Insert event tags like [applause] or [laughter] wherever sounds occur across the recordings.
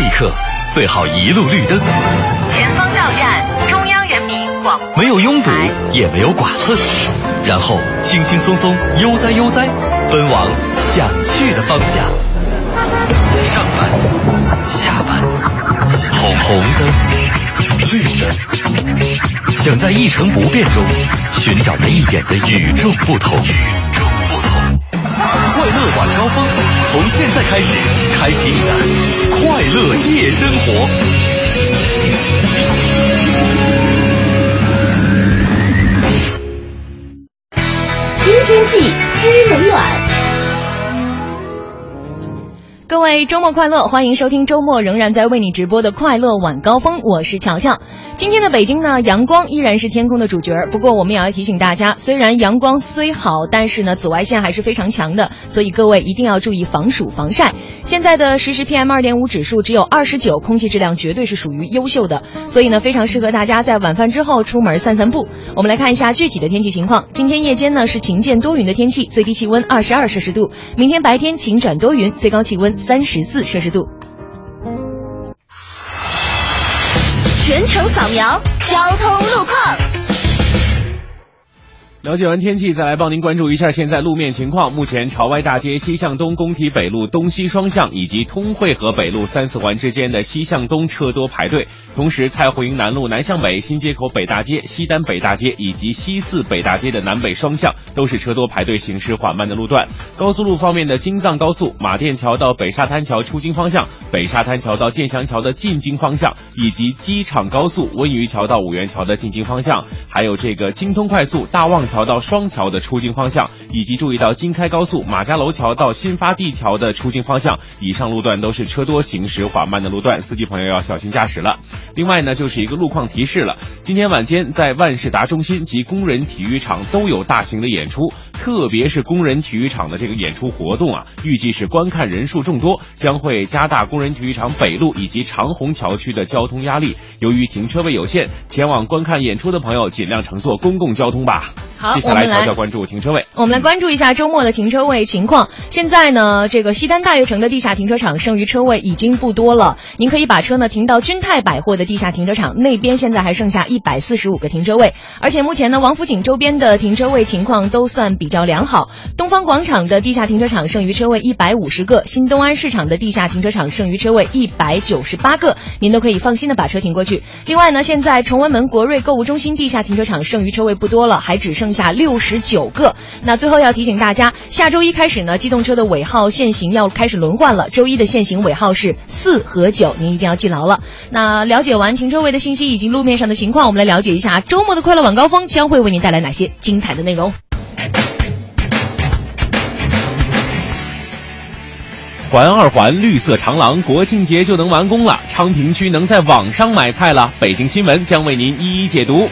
这一刻最好一路绿灯，前方到站中央人民广播没有拥堵，也没有剐蹭，然后轻轻松松悠哉悠哉奔往想去的方向。上班，下班，红红灯，绿灯，想在一成不变中寻找那一点的与众不同。峰，从现在开始，开启你的快乐夜生活。新天气知冷暖。各位周末快乐，欢迎收听周末仍然在为你直播的快乐晚高峰，我是乔乔。今天的北京呢，阳光依然是天空的主角儿。不过我们也要提醒大家，虽然阳光虽好，但是呢，紫外线还是非常强的，所以各位一定要注意防暑防晒。现在的实时 PM 二点五指数只有二十九，空气质量绝对是属于优秀的，所以呢，非常适合大家在晚饭之后出门散散步。我们来看一下具体的天气情况。今天夜间呢是晴间多云的天气，最低气温二十二摄氏度；明天白天晴转多云，最高气温三十四摄氏度。全程扫描交通路况。了解完天气，再来帮您关注一下现在路面情况。目前朝外大街西向东工体北路东西双向以及通惠河北路三四环之间的西向东车多排队，同时蔡胡营南路南向北、新街口北大街、西单北大街以及西四北大街的南北双向都是车多排队、行驶缓慢的路段。高速路方面的京藏高速马甸桥到北沙滩桥出京方向、北沙滩桥到建祥桥的进京方向，以及机场高速温榆桥到五元桥的进京方向，还有这个京通快速大望桥桥到双桥的出京方向，以及注意到京开高速马家楼桥到新发地桥的出京方向，以上路段都是车多行驶缓慢的路段，司机朋友要小心驾驶了。另外呢，就是一个路况提示了，今天晚间在万事达中心及工人体育场都有大型的演出，特别是工人体育场的这个演出活动啊，预计是观看人数众多，将会加大工人体育场北路以及长虹桥区的交通压力。由于停车位有限，前往观看演出的朋友尽量乘坐公共交通吧。好接下来我们来瞧瞧关注停车位。我们来关注一下周末的停车位情况。现在呢，这个西单大悦城的地下停车场剩余车位已经不多了，您可以把车呢停到君泰百货的地下停车场，那边现在还剩下一百四十五个停车位。而且目前呢，王府井周边的停车位情况都算比较良好。东方广场的地下停车场剩余车位一百五十个，新东安市场的地下停车场剩余车位一百九十八个，您都可以放心的把车停过去。另外呢，现在崇文门国瑞购物中心地下停车场剩余车位不多了，还只剩剩下六十九个。那最后要提醒大家，下周一开始呢，机动车的尾号限行要开始轮换了，周一的限行尾号是四和九，您一定要记牢了。那了解完停车位的信息以及路面上的情况，我们来了解一下周末的快乐晚高峰将会为您带来哪些精彩的内容。环二环绿色长廊国庆节就能完工了，昌平区能在网上买菜了。北京新闻将为您一一解读。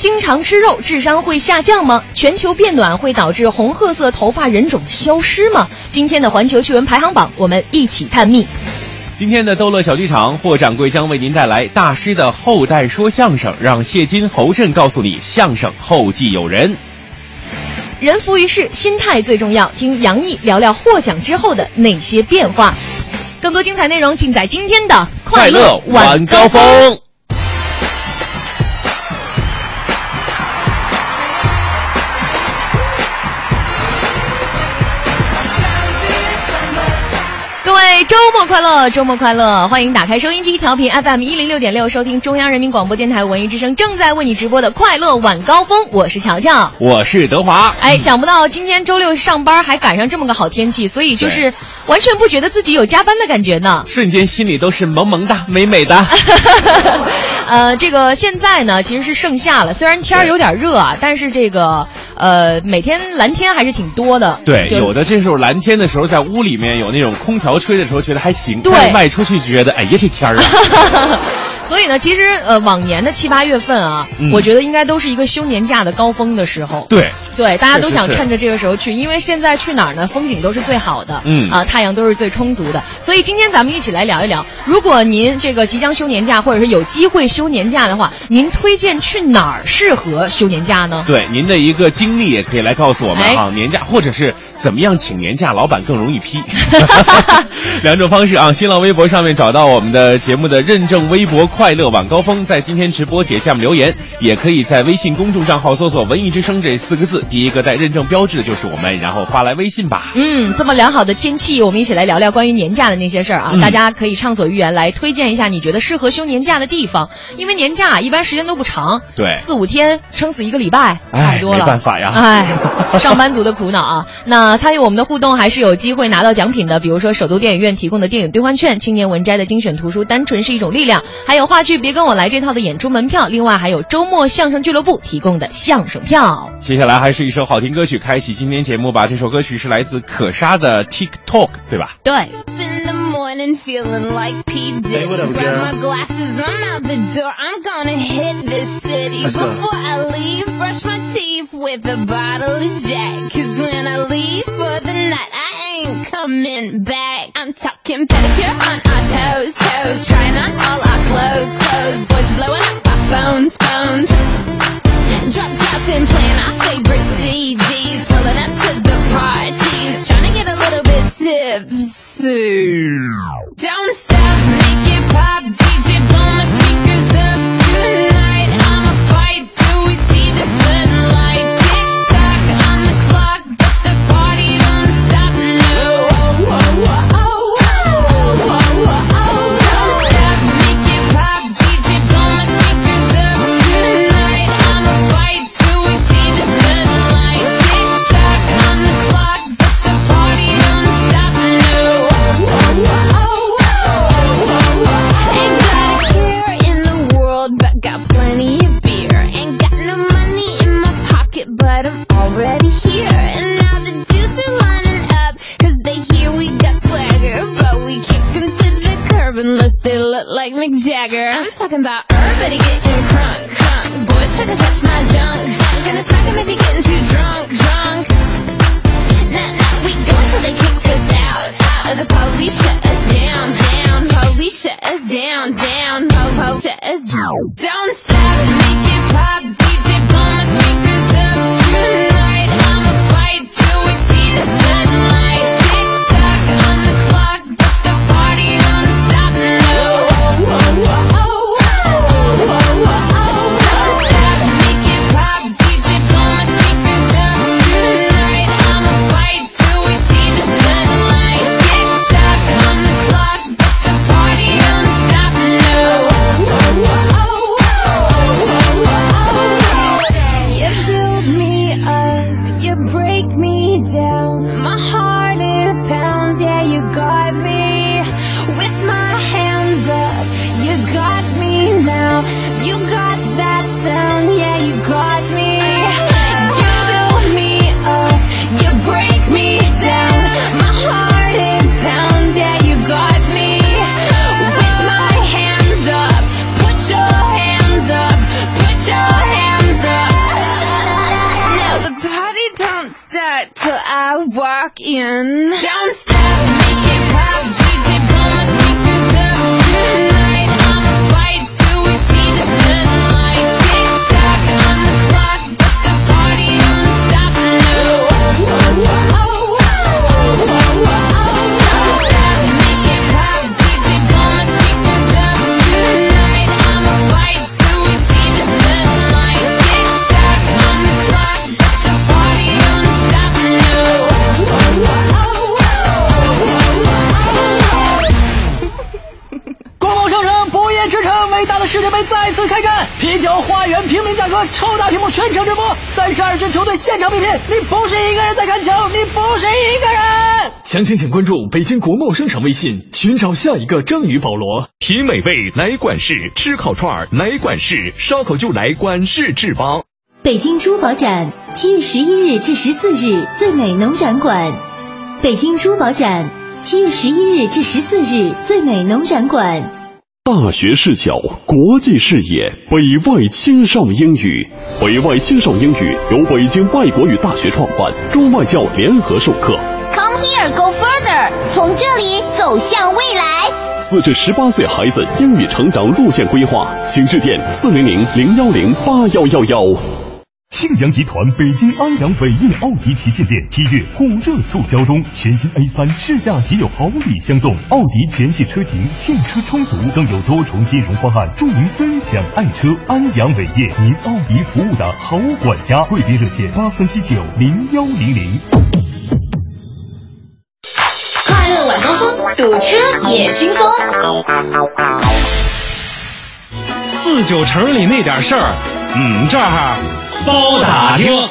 经常吃肉，智商会下降吗？全球变暖会导致红褐色头发人种消失吗？今天的环球趣闻排行榜，我们一起探秘。今天的逗乐小剧场，霍掌柜将为您带来大师的后代说相声，让谢金侯震告诉你相声后继有人。人浮于事，心态最重要。听杨毅聊聊获奖之后的那些变化。更多精彩内容尽在今天的快乐晚高峰。。位周末快乐，周末快乐！欢迎打开收音机，调频 FM 一零六点六，收听中央人民广播电台文艺之声正在为你直播的快乐晚高峰。我是乔乔。我是德华。哎，想不到今天周六上班还赶上这么个好天气，所以就是完全不觉得自己有加班的感觉呢。瞬间心里都是萌萌哒、美美的。[laughs] 呃，这个现在呢其实是盛夏了，虽然天儿有点热啊，但是这个呃每天蓝天还是挺多的。对，就有的这时候蓝天的时候，在屋里面有那种空调吹的时候，觉得还行；对但是外出去觉得，哎呀，这天儿啊。[laughs] 所以呢，其实呃，往年的七八月份啊，嗯我觉得应该都是一个休年假的高峰的时候。对，对，大家都想趁着这个时候去，因为现在去哪儿呢，风景都是最好的，嗯啊，太阳都是最充足的。所以今天咱们一起来聊一聊，如果您这个即将休年假，或者是有机会休年假的话，您推荐去哪儿适合休年假呢？对，您的一个经历也可以来告诉我们哎哈，年假或者是怎么样请年假，老板更容易批。[laughs] 两种方式啊，新浪微博上面找到我们的节目的认证微博“快乐晚高峰”，在今天直播帖下面留言，也可以在微信公众账号搜索“文艺之声”这四个字，第一个带认证标志的就是我们，然后发来微信吧。嗯，这么良好的天气，我们一起来聊聊关于年假的那些事儿啊。嗯大家可以畅所欲言来推荐一下你觉得适合休年假的地方，因为年假啊一般时间都不长，对四五天撑死一个礼拜，哎太多了，没办法呀哎，[laughs] 上班族的苦恼啊。那参与我们的互动还是有机会拿到奖品的，比如说首都电影院提供的电影兑换券、青年文摘的精选图书《单纯是一种力量》，还有话剧《别跟我来》这套的演出门票，另外还有周末相声俱乐部提供的相声票。接下来还是一首好听歌曲，开启今天节目吧。这首歌曲是来自可莎的 TikTok，对吧？对。The morning feeling like P. Diddy. what up, Grab girl? my glasses, I'm out the door. I'm gonna hit this city. Let's go. Before I leave, brush my teeth with a bottle of Jack. Cause when I leave for the night, I ain't coming back. I'm talking pedicure on our toes, toes. Trying on all our clothes, clothes. Boys blowing up our phones, phones. Drop top and playing our favorite CDs. Pulling up to the parties. Sips. Downstairs, make it pop, DJ. Like Mick Jagger. I'm talking about everybody getting crunk. 微信，寻找下一个章鱼保罗。品美味来管事，吃烤串儿来管事，烧烤就来管事制吧。北京珠宝展七月十一日至十四日最美农展馆，北京珠宝展七月十一日至十四日最美农展馆。大学视角，国际视野，北外青少英语。北外青少英语由北京外国语大学创办，中外教联合授课。Come here, go further，从这里走向未来。四至十八岁孩子英语成长路线规划，请致电四零零零幺零八幺幺幺。庆阳集团北京安阳伟业奥迪旗舰店七月火热促销中，全新 A 三试驾即有好礼相送，奥迪全系车型现车充足，更有多重金融方案助您分享爱车。安阳伟业，您奥迪服务的好管家，贵宾热线八三七九零幺零零。堵车也轻松。四九城里那点事儿，嗯，这儿包打听。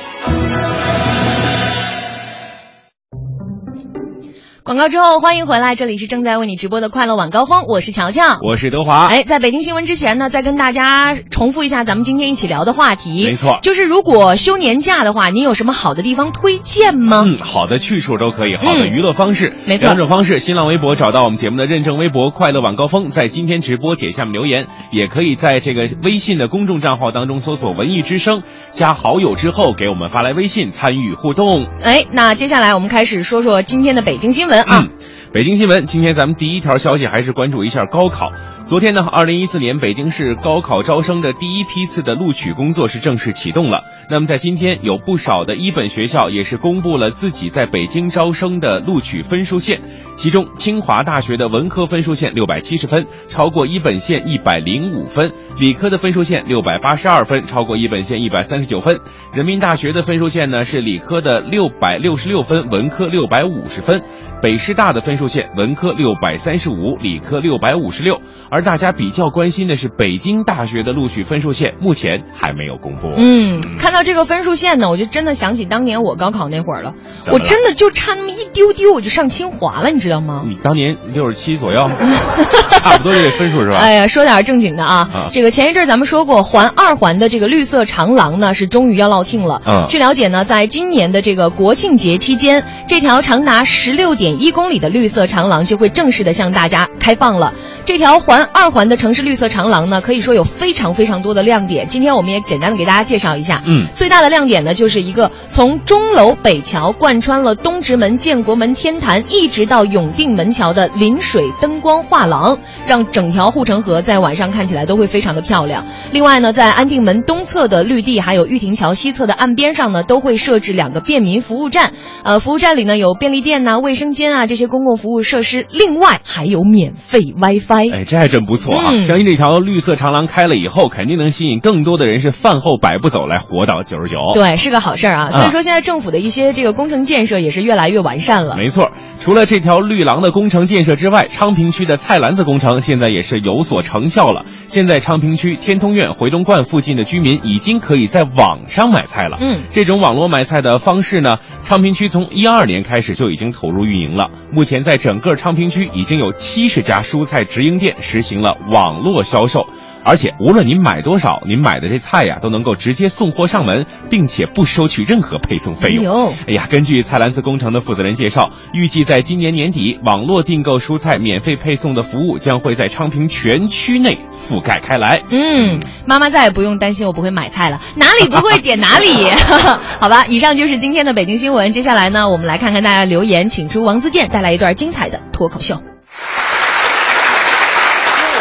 广告之后，欢迎回来，这里是正在为你直播的快乐晚高峰，我是乔乔，我是德华。哎，在北京新闻之前呢，再跟大家重复一下咱们今天一起聊的话题。没错，就是如果休年假的话，您有什么好的地方推荐吗？嗯，好的去处都可以，好的娱乐方式，嗯、没错，两种方式。新浪微博找到我们节目的认证微博“快乐晚高峰”，在今天直播帖下面留言，也可以在这个微信的公众账号当中搜索“文艺之声”，加好友之后给我们发来微信参与互动。哎，那接下来我们开始说说今天的北京新闻嗯北京新闻，今天咱们第一条消息还是关注一下高考。昨天呢，二零一四年北京市高考招生的第一批次的录取工作是正式启动了。那么在今天，有不少的一本学校也是公布了自己在北京招生的录取分数线，其中清华大学的文科分数线六百七十分，超过一本线一百零五分；理科的分数线六百八十二分，超过一本线一百三十九分；人民大学的分数线呢是理科的六百六十六分，文科六百五十分。北师大的分数线，文科六百三十五，理科六百五十六。而大家比较关心的是北京大学的录取分数线，目前还没有公布。嗯，看到这个分数线呢，我就真的想起当年我高考那会儿了，我真的就差那么一丢丢，我就上清华了，你知道吗？你当年六十七左右，[laughs] 差不多这个分数是吧？哎呀，说点正经的啊，啊这个前一阵咱们说过，环二环的这个绿色长廊呢是终于要落听了。嗯据了解呢，在今年的这个国庆节期间，这条长达十六点一公里的绿色长廊就会正式的向大家开放了。这条环二环的城市绿色长廊呢，可以说有非常非常多的亮点。今天我们也简单的给大家介绍一下。嗯，最大的亮点呢，就是一个从钟楼北桥贯穿了东直门、建国门、天坛，一直到永定门桥的临水灯光画廊，让整条护城河在晚上看起来都会非常的漂亮。另外呢，在安定门东侧的绿地，还有玉亭桥西侧的岸边上呢，都会设置两个便民服务站。呃，服务站里呢有便利店呐、卫生间啊这些公共服务设施，另外还有免费 WiFi。哎，这还真不错啊！嗯。相信这条绿色长廊开了以后，肯定能吸引更多的人是饭后百步走来活到九十九。对，是个好事儿啊。啊。所以说，现在政府的一些这个工程建设也是越来越完善了。没错，除了这条绿廊的工程建设之外，昌平区的菜篮子工程现在也是有所成效了。现在昌平区天通苑、回龙观附近的居民已经可以在网上买菜了。嗯，这种网络买菜的方式呢，昌平区从一二年开始就已经投入运营了。目前在整个昌平区已经有七十家蔬菜直营店实行了网络销售。而且无论您买多少，您买的这菜呀都能够直接送货上门，并且不收取任何配送费用。哎呀，根据菜篮子工程的负责人介绍，预计在今年年底，网络订购蔬菜免费配送的服务将会在昌平全区内覆盖开来。嗯，妈妈再也不用担心我不会买菜了，哪里不会点哪里。[laughs] 好吧，以上就是今天的北京新闻。接下来呢，我们来看看大家留言，请出王自健带来一段精彩的脱口秀。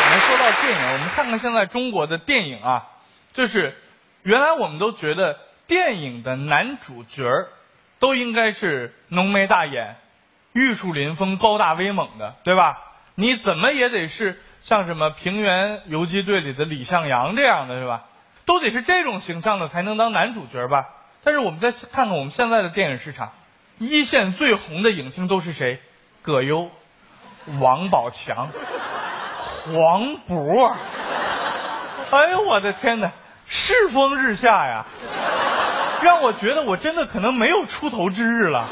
我们说到电影，我们现在中国的电影啊，就是原来我们都觉得电影的男主角都应该是浓眉大眼、玉树临风、高大威猛的，对吧？你怎么也得是像什么平原游击队里的李向阳这样的，是吧？都得是这种形象的才能当男主角吧？但是我们再看看我们现在的电影市场，一线最红的影星都是谁？葛优、王宝强。黄渤，哎呦我的天哪，世风日下呀，让我觉得我真的可能没有出头之日了。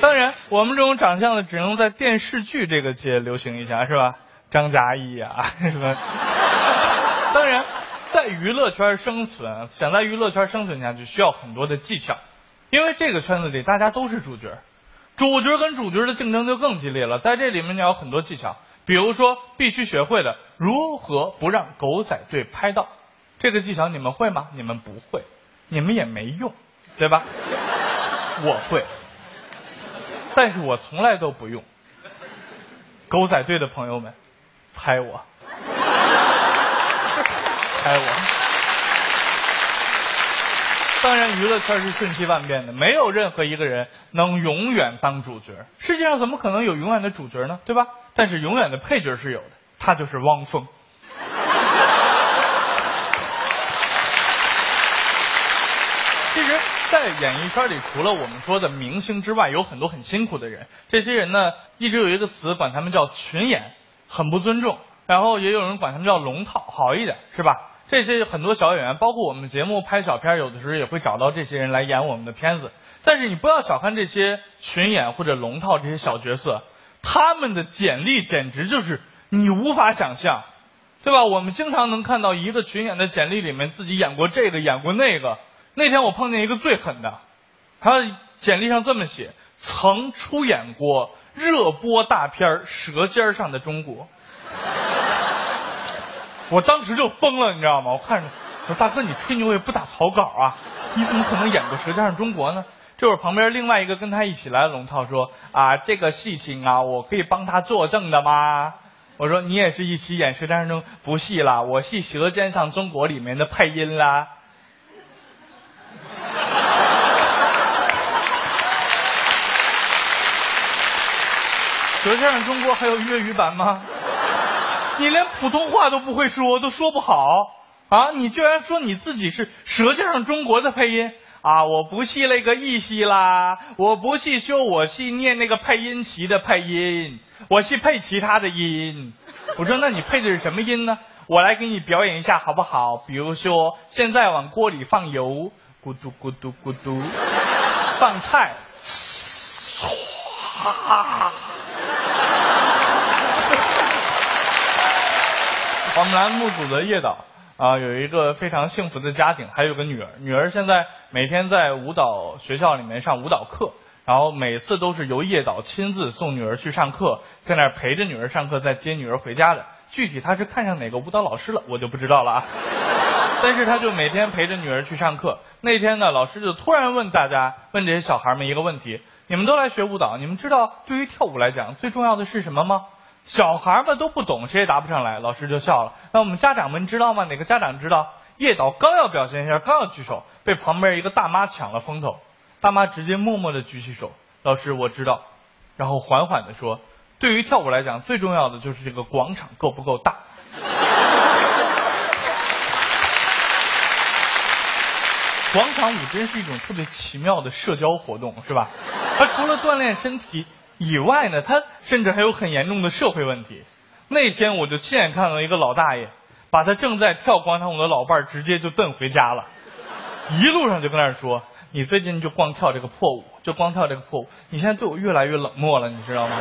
当然，我们这种长相的只能在电视剧这个界流行一下，是吧？张嘉译啊，[laughs] 什么？当然，在娱乐圈生存，想在娱乐圈生存下去，需要很多的技巧，因为这个圈子里大家都是主角。主角跟主角的竞争就更激烈了，在这里面你要很多技巧，比如说必须学会的如何不让狗仔队拍到，这个技巧你们会吗？你们不会，你们也没用，对吧？我会，但是我从来都不用。狗仔队的朋友们，拍我，拍我。当然，娱乐圈是瞬息万变的，没有任何一个人能永远当主角。世界上怎么可能有永远的主角呢？对吧？但是永远的配角是有的，他就是汪峰。[laughs] 其实，在演艺圈里，除了我们说的明星之外，有很多很辛苦的人。这些人呢，一直有一个词，管他们叫群演，很不尊重。然后也有人管他们叫龙套，好一点，是吧？这些很多小演员，包括我们节目拍小片，有的时候也会找到这些人来演我们的片子。但是你不要小看这些群演或者龙套这些小角色，他们的简历简直就是你无法想象，对吧？我们经常能看到一个群演的简历里面自己演过这个，演过那个。那天我碰见一个最狠的，他简历上这么写：曾出演过热播大片《舌尖上的中国》。我当时就疯了，你知道吗？我看着，我说大哥，你吹牛也不打草稿啊？你怎么可能演过《舌尖上中国》呢？这会儿旁边另外一个跟他一起来的龙套说啊，这个事情啊，我可以帮他作证的吗？我说你也是一起演《舌尖上中不戏啦，我戏《舌尖上中国》里面的配音啦。舌尖上中国还有粤语版吗？你连普通话都不会说，都说不好啊！你居然说你自己是《舌尖上中国》的配音啊！我不系那个义系啦，我不系说我系念那个配音旗的配音，我系配其他的音。我说那你配的是什么音呢？我来给你表演一下好不好？比如说现在往锅里放油，咕嘟咕嘟咕嘟，放菜，唰。我们栏目组的叶导啊，有一个非常幸福的家庭，还有个女儿。女儿现在每天在舞蹈学校里面上舞蹈课，然后每次都是由叶导亲自送女儿去上课，在那儿陪着女儿上课，再接女儿回家的。具体他是看上哪个舞蹈老师了，我就不知道了啊。[laughs] 但是他就每天陪着女儿去上课。那天呢，老师就突然问大家，问这些小孩们一个问题：你们都来学舞蹈，你们知道对于跳舞来讲最重要的是什么吗？小孩们都不懂，谁也答不上来，老师就笑了。那我们家长们知道吗？哪个家长知道？叶导刚要表现一下，刚要举手，被旁边一个大妈抢了风头。大妈直接默默的举起手，老师我知道，然后缓缓的说：“对于跳舞来讲，最重要的就是这个广场够不够大。[laughs] ”广场舞真是一种特别奇妙的社交活动，是吧？它除了锻炼身体。以外呢，他甚至还有很严重的社会问题。那天我就亲眼看到一个老大爷，把他正在跳广场舞的老伴儿直接就蹬回家了，一路上就跟那儿说：“你最近就光跳这个破舞，就光跳这个破舞，你现在对我越来越冷漠了，你知道吗？”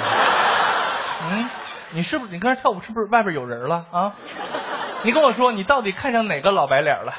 [laughs] 嗯，你是不是你跟那跳舞是不是外边有人了啊？[laughs] 你跟我说，你到底看上哪个老白脸了？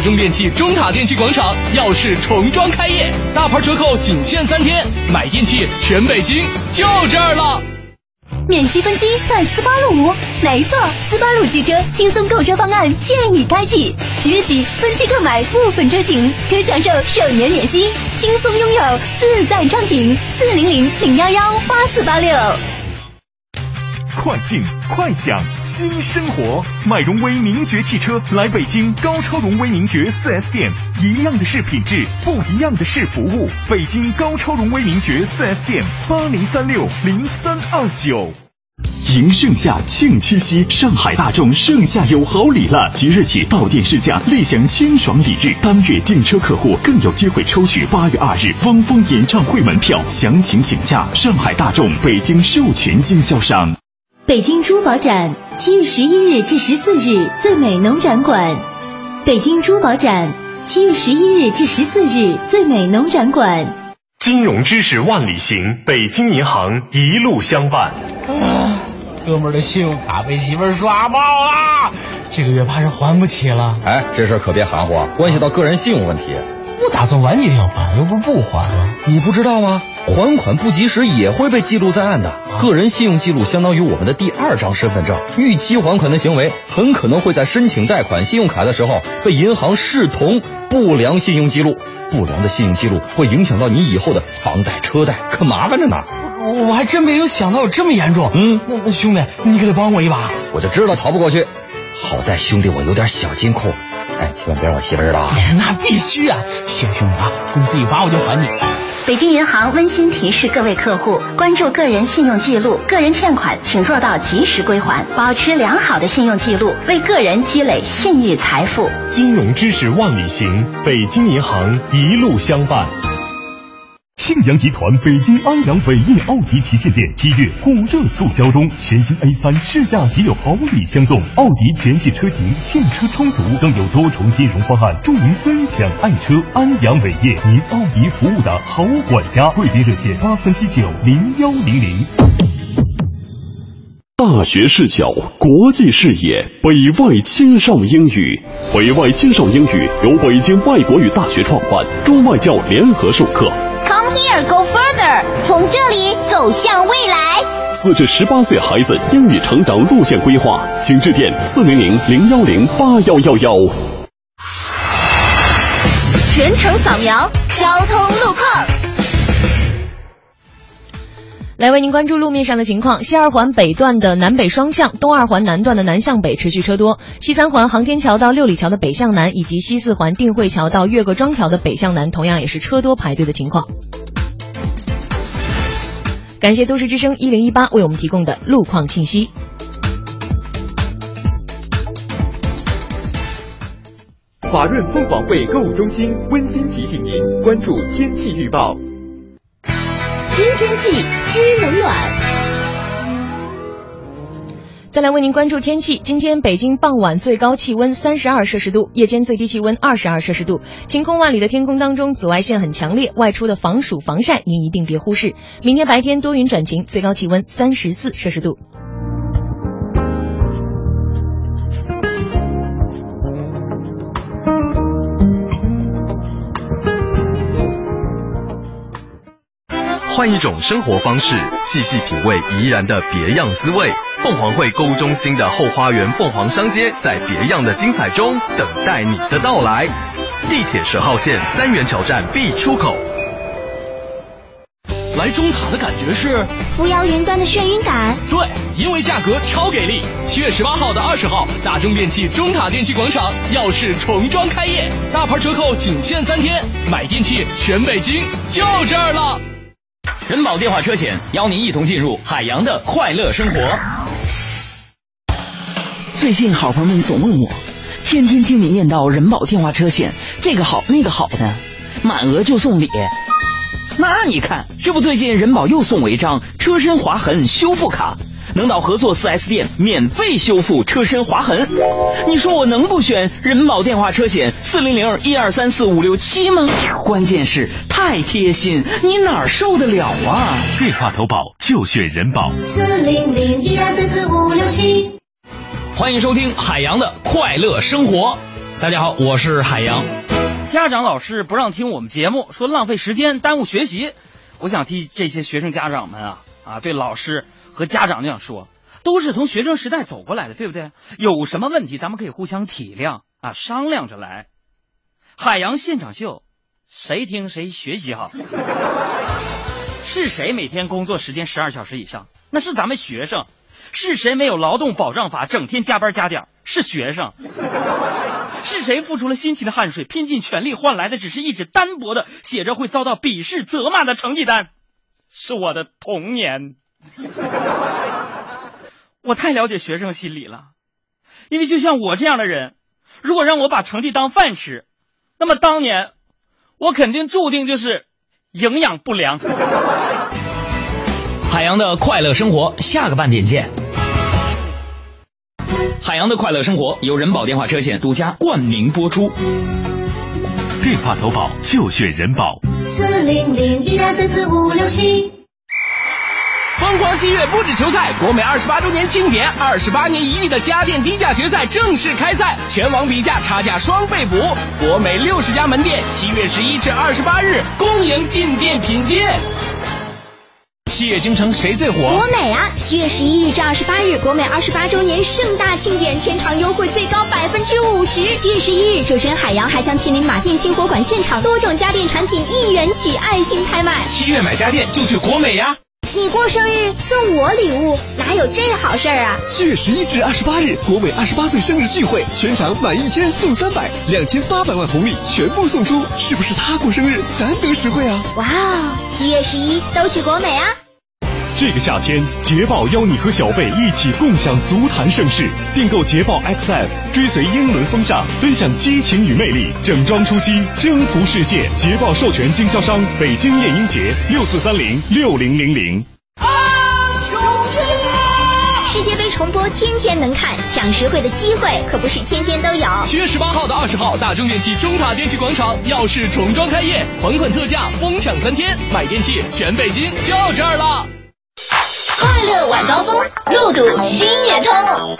中电器中塔电器广场耀世重装开业，大牌折扣仅限三天，买电器全北京就这儿了。免息分期在斯巴鲁，没错，斯巴鲁汽车轻松购车方案现已开启，即日起分期购买部分车型可享受首年免息，轻松拥有自在畅行。四零零零幺幺八四八六。快进快享新生活，买荣威名爵汽车来北京高超荣威名爵 4S 店，一样的是品质，不一样的是服务。北京高超荣威名爵 4S 店八零三六零三二九。迎盛夏，庆七夕，上海大众盛夏有好礼了！即日起到店试驾，立享清爽礼遇。当月订车客户更有机会抽取八月二日汪峰演唱会门票。详情请假上海大众北京授权经销商。北京珠宝展，七月十一日至十四日，最美农展馆。北京珠宝展，七月十一日至十四日，最美农展馆。金融知识万里行，北京银行一路相伴。啊，哥们儿的信用卡被媳妇儿刷爆了，这个月怕是还不起了。哎，这事儿可别含糊，关系到个人信用问题。我打算晚几天还，又不是不还了。你不知道吗？还款不及时也会被记录在案的。个人信用记录相当于我们的第二张身份证，逾期还款的行为很可能会在申请贷款信用卡的时候被银行视同不良信用记录。不良的信用记录会影响到你以后的房贷、车贷，可麻烦着呢。我我还真没有想到有这么严重。嗯，那那兄弟，你可得帮我一把。我就知道逃不过去。好在兄弟我有点小金库，哎，千万别让我媳妇知道啊。那必须啊！谢谢兄弟啊，工资一发我就还你。北京银行温馨提示各位客户：关注个人信用记录，个人欠款请做到及时归还，保持良好的信用记录，为个人积累信誉财富。金融知识万里行，北京银行一路相伴。庆阳集团北京安阳伟业奥迪旗舰店七月火热促销中，全新 A 三试驾即有好礼相送，奥迪全系车型现车充足，更有多重金融方案助您分享爱车。安阳伟业，您奥迪服务的好管家，贵宾热线八三七九零幺零零。大学视角，国际视野，北外青少英语。北外青少英语由北京外国语大学创办，中外教联合授课。Come here, go further，从这里走向未来。四至十八岁孩子英语成长路线规划，请致电四零零零幺零八幺幺幺。全程扫描交通路况。来为您关注路面上的情况：西二环北段的南北双向，东二环南段的南向北持续车多；西三环航天桥到六里桥的北向南，以及西四环定慧桥到岳各庄桥的北向南，同样也是车多排队的情况。感谢都市之声一零一八为我们提供的路况信息。华润凤凰汇购物中心温馨提醒您关注天气预报。知天气，知冷暖。再来为您关注天气，今天北京傍晚最高气温三十二摄氏度，夜间最低气温二十二摄氏度。晴空万里的天空当中，紫外线很强烈，外出的防暑防晒您一定别忽视。明天白天多云转晴，最高气温三十四摄氏度。换一种生活方式，细细品味怡然的别样滋味。凤凰汇购物中心的后花园凤凰商街，在别样的精彩中等待你的到来。地铁十号线三元桥站 B 出口。来中塔的感觉是扶摇云端的眩晕感。对，因为价格超给力。七月十八号到二十号，大中电器中塔电器广场耀世重装开业，大牌折扣仅限三天，买电器全北京就这儿了。人保电话车险邀您一同进入海洋的快乐生活。最近好朋友们总问我，天天听你念叨人保电话车险这个好那个好的，满额就送礼。那你看，这不最近人保又送我一张车身划痕修复卡，能到合作 4S 店免费修复车身划痕。你说我能不选人保电话车险四零零一二三四五六七吗？关键是太贴心，你哪儿受得了啊？电话投保就选人保。四零零一二三四五六七。欢迎收听海洋的快乐生活。大家好，我是海洋。家长老师不让听我们节目，说浪费时间，耽误学习。我想替这些学生家长们啊啊，对老师和家长那样说，都是从学生时代走过来的，对不对？有什么问题，咱们可以互相体谅啊，商量着来。海洋现场秀，谁听谁学习好。是谁每天工作时间十二小时以上？那是咱们学生。是谁没有劳动保障法，整天加班加点？是学生。是谁付出了辛勤的汗水，拼尽全力换来的只是一纸单薄的、写着会遭到鄙视责骂的成绩单？是我的童年。[laughs] 我太了解学生心理了，因为就像我这样的人，如果让我把成绩当饭吃，那么当年我肯定注定就是营养不良。海洋的快乐生活，下个半点见。海洋的快乐生活由人保电话车险独家冠名播出。电话投保就选人保。四零零一二三四五六七。疯狂七月不止球赛，国美二十八周年庆典，二十八年一遇的家电低价决赛正式开赛，全网比价，差价双倍补。国美六十家门店，七月十一至二十八日，恭迎进店品鉴。七月京城谁最火？国美啊！七月十一日至二十八日，国美二十八周年盛大庆典，全场优惠最高百分之五十。七月十一日，主持人海洋还将亲临马甸新火馆现场，多种家电产品一元起，爱心拍卖。七月买家电就去国美呀！你过生日送我礼物，哪有这好事儿啊？七月十一至二十八日，国美二十八岁生日聚会，全场满一千送三百，两千八百万红利全部送出，是不是他过生日，咱得实惠啊？哇哦！七月十一都去国美啊！这个夏天，捷豹邀你和小贝一起共享足坛盛世。订购捷豹 XF，追随英伦风尚，分享激情与魅力，整装出击，征服世界。捷豹授权经销商北京燕英杰六四三零六零零零。世界杯重播天天能看，抢实惠的机会可不是天天都有。七月十八号到二十号，大中电器中塔电器广场耀世重装开业，款款特价，疯抢三天，买电器全北京就这儿了。早高峰，路堵心也痛。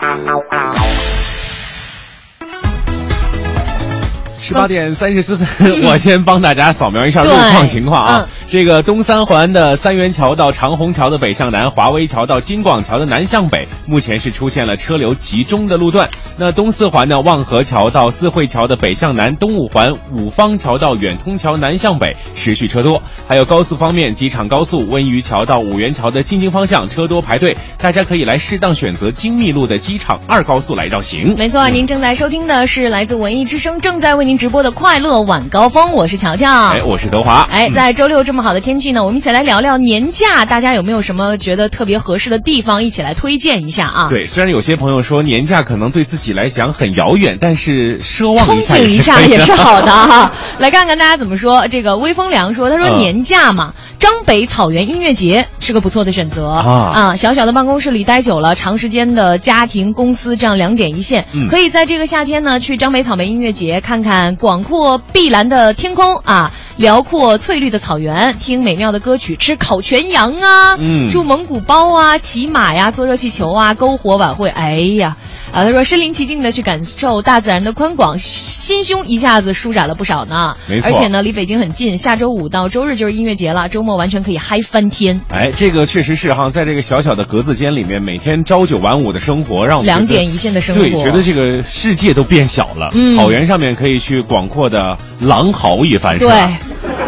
十八点三十四分，[laughs] 我先帮大家扫描一下路况情况啊。这个东三环的三元桥到长虹桥的北向南，华威桥到金广桥的南向北，目前是出现了车流集中的路段。那东四环呢，望河桥到四惠桥的北向南，东五环五方桥到远通桥南向北持续车多。还有高速方面，机场高速温榆桥到五元桥的进京方向车多排队，大家可以来适当选择精密路的机场二高速来绕行。没错，您正在收听的是来自文艺之声正在为您直播的快乐晚高峰，我是乔乔，哎，我是德华，哎，在周六这么好的天气呢，我们一起来聊聊年假，大家有没有什么觉得特别合适的地方，一起来推荐一下啊？对，虽然有些朋友说年假可能对自己来讲很遥远，但是奢望憧憬一下也是好的哈。[laughs] 来看看大家怎么说。这个微风凉说，他说年假嘛，张北草原音乐节是个不错的选择啊啊！小小的办公室里待久了，长时间的家庭、公司这样两点一线，嗯可以在这个夏天呢，去张北草莓音乐节看看广阔碧蓝的天空啊，辽阔翠绿的草原，听美妙的歌曲，吃烤全羊啊，嗯住蒙古包啊，骑马呀，坐热气球啊，篝火晚会，哎呀。啊，他说身临其境的去感受大自然的宽广，心胸一下子舒展了不少呢。没错而且呢，离北京很近，下周五到周日就是音乐节了，周末完全可以嗨翻天。哎，这个确实是哈，在这个小小的格子间里面，每天朝九晚五的生活，让我们两点一线的生活对，觉得这个世界都变小了。嗯草原上面可以去广阔的狼嚎一番，对？，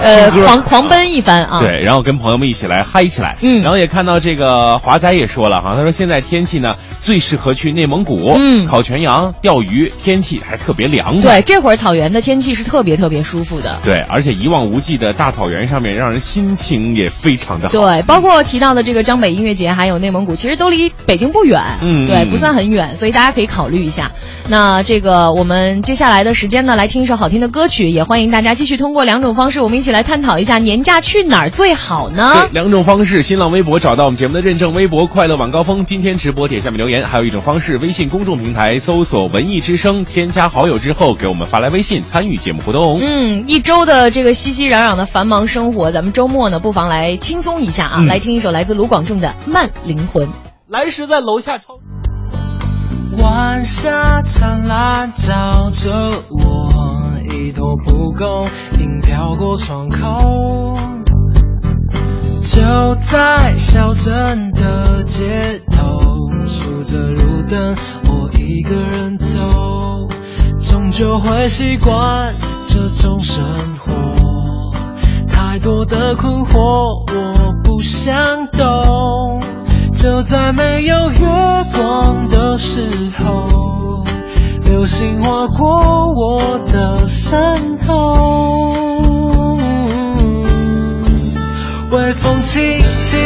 呃，狂狂奔一番啊。对，然后跟朋友们一起来嗨起来。嗯然后也看到这个华仔也说了哈，他说现在天气呢最适合去内蒙古，嗯烤全羊、钓鱼，天气还特别凉快。对，这会儿草原的天气是特别特别舒服的。对，而且一望无际的大草原上面，让人心情也非常的好。对，包括提到的这个张北音乐节，还有内蒙古，其实都离北京不远，嗯对不算很远，所以大家可以考虑一下。那这个我们接下来的时间呢，来听一首好听的歌曲，也欢迎大家继续通过两种方式，我们一起来探讨一下年假去哪儿最好呢对，？两种方式：新浪微博找到我们节目的认证微博“快乐晚高峰”，今天直播帖下面留言；还有一种方式，微信公众平台搜索“文艺之声”，添加好友之后给我们发来微信参与节目互动。嗯，一周的这个熙熙攘攘的繁忙生活，咱们周末呢，不妨来轻松一下啊，嗯来听一首来自卢广仲的《慢灵魂》。来时在楼下窗。晚霞灿烂照着我，一朵蒲公英飘过窗口。就在小镇的街头，数着路灯，我一个人走，终究会习惯这种生活。太多的困惑，我不想懂。就在没有月光的时候，流星划过我的身后。微风轻轻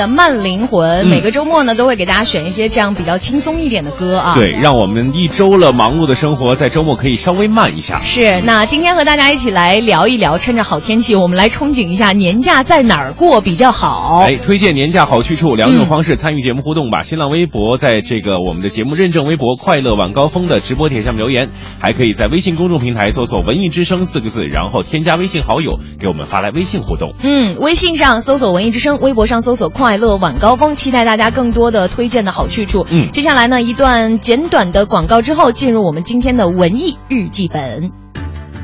的《慢灵魂》。嗯每个周末呢，都会给大家选一些这样比较轻松一点的歌啊。对，让我们一周了忙碌的生活，在周末可以稍微慢一下。是，那今天和大家一起来聊一聊，趁着好天气，我们来憧憬一下年假在哪儿过比较好。哎，推荐年假好去处，两种嗯方式参与节目互动吧。新浪微博在这个我们的节目认证微博“快乐晚高峰”的直播帖下面留言，还可以在微信公众平台搜索“文艺之声”四个字，然后添加微信好友，给我们发来微信互动。嗯，微信上搜索“文艺之声”，微博上搜索“快乐晚高峰”，期待大家更多的推荐的好去处。嗯接下来呢，一段简短的广告之后，进入我们今天的文艺日记本。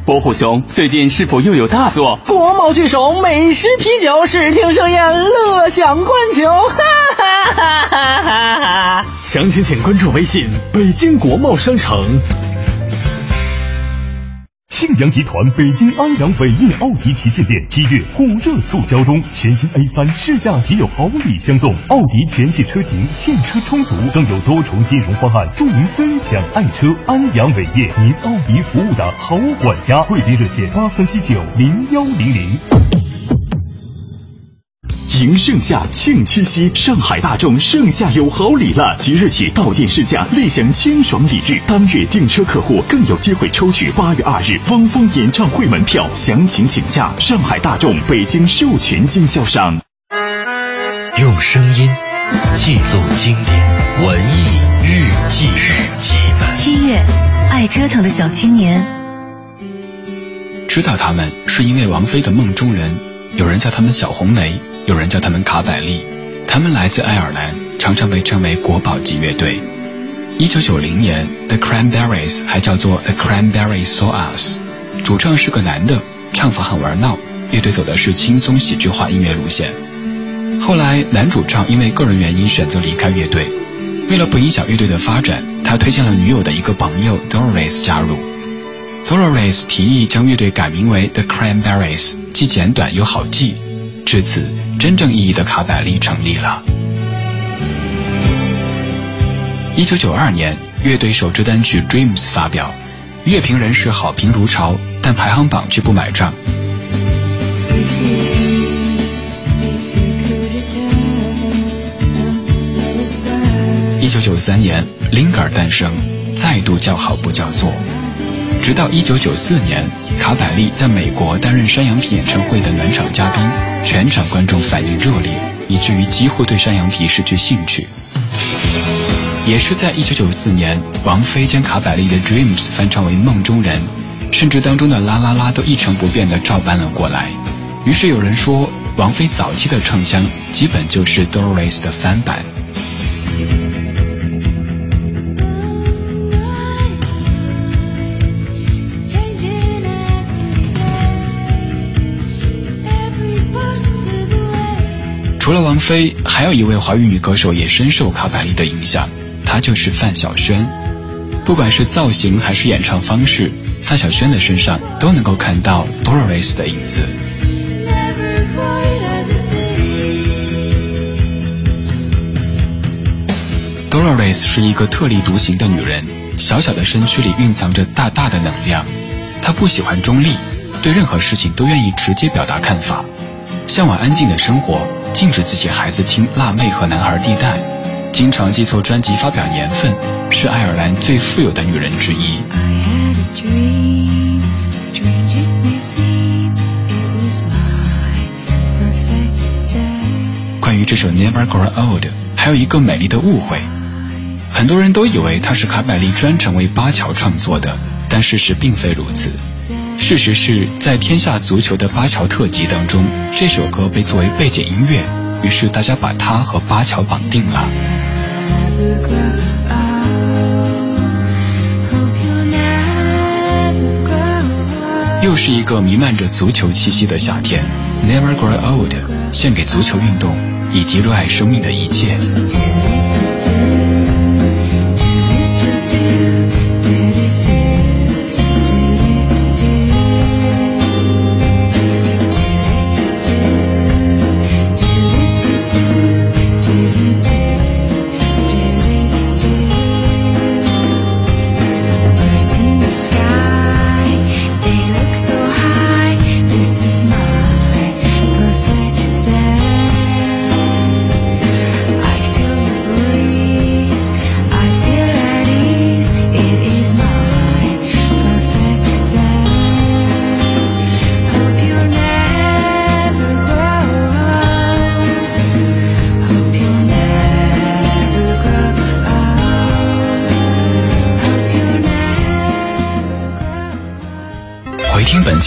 伯虎兄，最近是否又有大作？国贸巨首，美食啤酒，视听盛宴，乐享观球，哈哈哈哈哈哈！详情请关注微信“北京国贸商城”。庆阳集团北京安阳伟业奥迪旗舰店七月火热促销中，全新 A 三试驾即有好礼相送，奥迪全系车型现车充足，更有多重金融方案助您分享爱车。安阳伟业，您奥迪服务的好管家，贵宾热线八三七九零幺零零。迎盛夏，庆七夕，上海大众盛夏有好礼了！即日起到店试驾，立享清爽礼遇。当月订车客户更有机会抽取八月二日汪峰演唱会门票，详情请假上海大众北京授权经销商。用声音记录经典文艺日记日记本。七月，爱折腾的小青年。知道他们是因为王菲的梦中人，有人叫他们小红梅，有人叫他们卡百利。他们来自爱尔兰，常常被称为国宝级乐队。一九九零年，The Cranberries 还叫做 The Cranberries Saw Us，主唱是个男的，唱法很玩闹，乐队走的是轻松喜剧化音乐路线。后来，男主唱因为个人原因选择离开乐队，为了不影响乐队的发展，他推荐了女友的一个朋友 Doris 加入。Dolores 提议将乐队改名为 The Cranberries，既简短又好记。至此，真正意义的卡百利成立了。一九九二年，乐队首支单曲《Dreams》发表，乐评人士好评如潮，但排行榜却不买账。一九九三年，Linger 诞生，再度叫好不叫座。直到一九九四年，卡百利在美国担任山羊皮演唱会的暖场嘉宾，全场观众反应热烈，以至于几乎对山羊皮失去兴趣。也是在一九九四年，王菲将卡百利的《Dreams》翻唱为《梦中人》，甚至当中的啦啦啦都一成不变地照搬了过来。于是有人说，王菲早期的唱腔基本就是 Doris 的翻版。除了王菲，还有一位华语女歌手也深受卡百利的影响，她就是范晓萱。不管是造型还是演唱方式，范晓萱的身上都能够看到 Doris 的影子。Dolores 是一个特立独行的女人，小小的身躯里蕴藏着大大的能量。她不喜欢中立，对任何事情都愿意直接表达看法，向往安静的生活，禁止自己孩子听辣妹和男孩地带，经常记错专辑发表年份，是爱尔兰最富有的女人之一。关于这首 Never Grow Old，还有一个美丽的误会。很多人都以为它是卡百利专程为巴乔创作的，但事实并非如此。事实是在天下足球的巴乔特辑当中，这首歌被作为背景音乐，于是大家把它和巴乔绑定了。又是一个弥漫着足球气息的夏天，Never Grow Old，献给足球运动以及热爱生命的一切。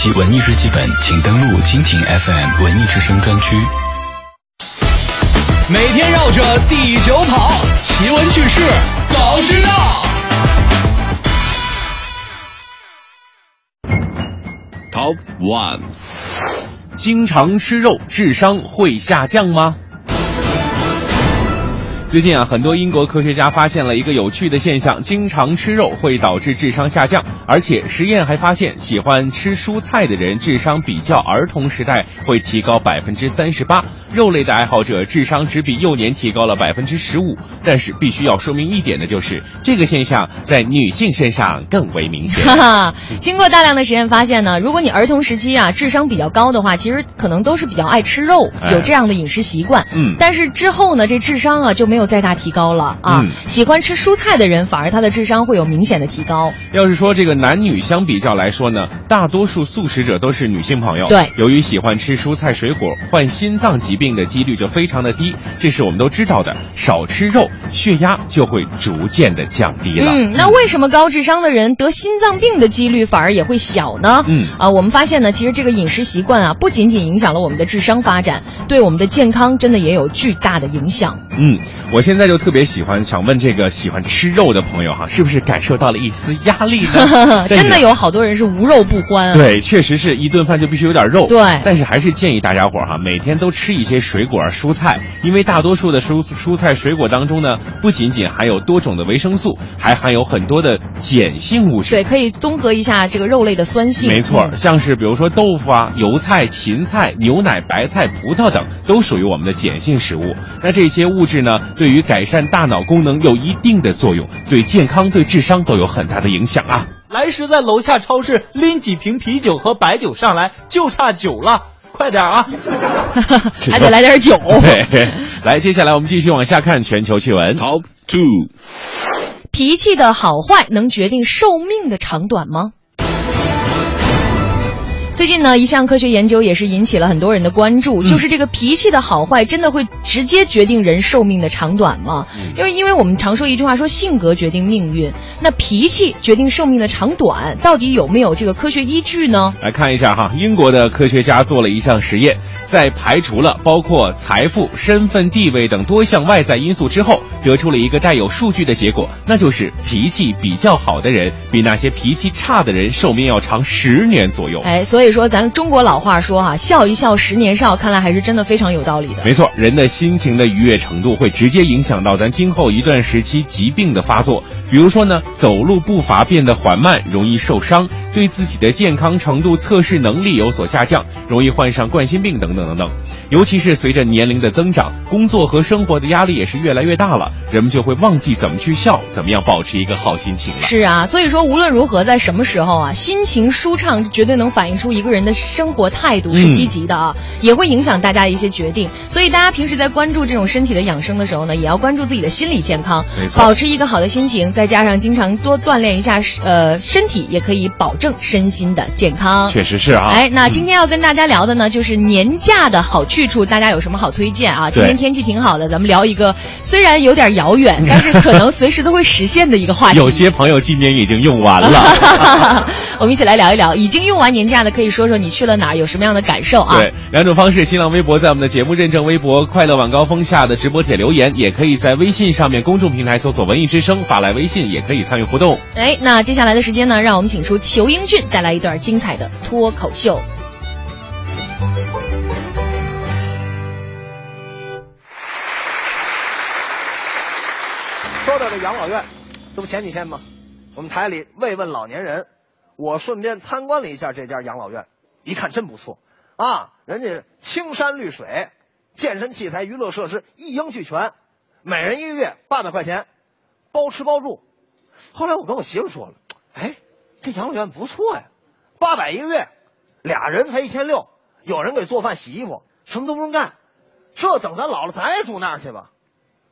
听本期文艺日记本，请登录蜻蜓 FM 文艺之声专区。每天绕着地球跑，奇闻趣事早知道。Top One，经常吃肉智商会下降吗？最近啊，很多英国科学家发现了一个有趣的现象：经常吃肉会导致智商下降，而且实验还发现，喜欢吃蔬菜的人智商比较儿童时代会提高百分之三十八，肉类的爱好者智商只比幼年提高了百分之十五。但是必须要说明一点的就是，这个现象在女性身上更为明显。哈哈，经过大量的实验发现呢，如果你儿童时期啊智商比较高的话，其实可能都是比较爱吃肉，哎有这样的饮食习惯。嗯但是之后呢，这智商啊就没有再大提高了啊。嗯喜欢吃蔬菜的人，反而他的智商会有明显的提高。要是说这个男女相比较来说呢，大多数素食者都是女性朋友。对由于喜欢吃蔬菜水果，患心脏疾病的几率就非常的低，这是我们都知道的。少吃肉，血压就会逐渐的降低了。嗯，那为什么高智商的人得心脏病的几率反而也会小呢？嗯啊，我们发现呢，其实这个饮食习惯啊，不仅仅影响了我们的智商发展，对我们的健康真的也有巨大的影响。嗯，我现在就特别喜欢，想问这个喜欢吃肉的朋友哈，是不是感受到了一丝压力呢？[laughs] 真的有好多人是无肉不欢啊。对，确实是一顿饭就必须有点肉。对但是还是建议大家伙儿哈，每天都吃一些水果、蔬菜，因为大多数的蔬蔬菜水果当中呢，不仅仅含有多种的维生素，还含有很多的碱性物质。对，可以综合一下这个肉类的酸性。没错，嗯像是比如说豆腐啊、油菜、芹菜、牛奶、白菜、葡萄等，都属于我们的碱性食物。那这些物质呢，对于改善大脑功能有一定的作用，对健康、对智商都有很大的影响啊。来时在楼下超市拎几瓶啤酒和白酒上来，就差酒了，快点啊！[laughs] 还得来点酒。[laughs] 对，来，接下来我们继续往下看全球趣闻。Top Two，脾气的好坏能决定寿命的长短吗？最近呢，一项科学研究也是引起了很多人的关注，就是这个脾气的好坏真的会直接决定人寿命的长短吗？因为因为我们常说一句话说性格决定命运，那脾气决定寿命的长短，到底有没有这个科学依据呢？来看一下哈，英国的科学家做了一项实验，在排除了包括财富、身份、地位等多项外在因素之后，得出了一个带有数据的结果，那就是脾气比较好的人，比那些脾气差的人寿命要长十年左右。哎，所以说咱中国老话说哈、笑一笑十年少，看来还是真的非常有道理的。没错，人的心情的愉悦程度会直接影响到咱今后一段时期疾病的发作。比如说呢，走路步伐变得缓慢，容易受伤；对自己的健康程度测试能力有所下降，容易患上冠心病等等等等。尤其是随着年龄的增长，工作和生活的压力也是越来越大了，人们就会忘记怎么去笑，怎么样保持一个好心情了。是啊，所以说无论如何，在什么时候啊，心情舒畅绝对能反映出一个人的生活态度是积极的啊，也会影响大家的一些决定。所以大家平时在关注这种身体的养生的时候呢，也要关注自己的心理健康，保持一个好的心情，再加上经常多锻炼一下呃身体，也可以保证身心的健康。确实是啊。哎，那今天要跟大家聊的呢，就是年假的好去处，大家有什么好推荐啊？今天天气挺好的，咱们聊一个虽然有点遥远，[laughs] 但是可能随时都会实现的一个话题。有些朋友今年已经用完了。[laughs] [laughs] 我们一起来聊一聊，已经用完年假的，可以说说你去了哪儿，有什么样的感受啊？对，两种方式，新浪微博在我们的节目认证微博“快乐晚高峰”下的直播帖留言，也可以在微信上面公众平台搜索“文艺之声”发来微信，也可以参与互动。哎，那接下来的时间呢，让我们请出裘英俊带来一段精彩的脱口秀。说到这养老院，这不前几天吗？我们台里慰问老年人，我顺便参观了一下这家养老院，一看真不错啊！人家青山绿水，健身器材、娱乐设施一应俱全，每人一个月八百块钱，包吃包住。后来我跟我媳妇说了，哎，这养老院不错呀，八百一个月，俩人才一千六，有人给做饭、洗衣服，什么都不用干，这等咱老了咱也住那儿去吧。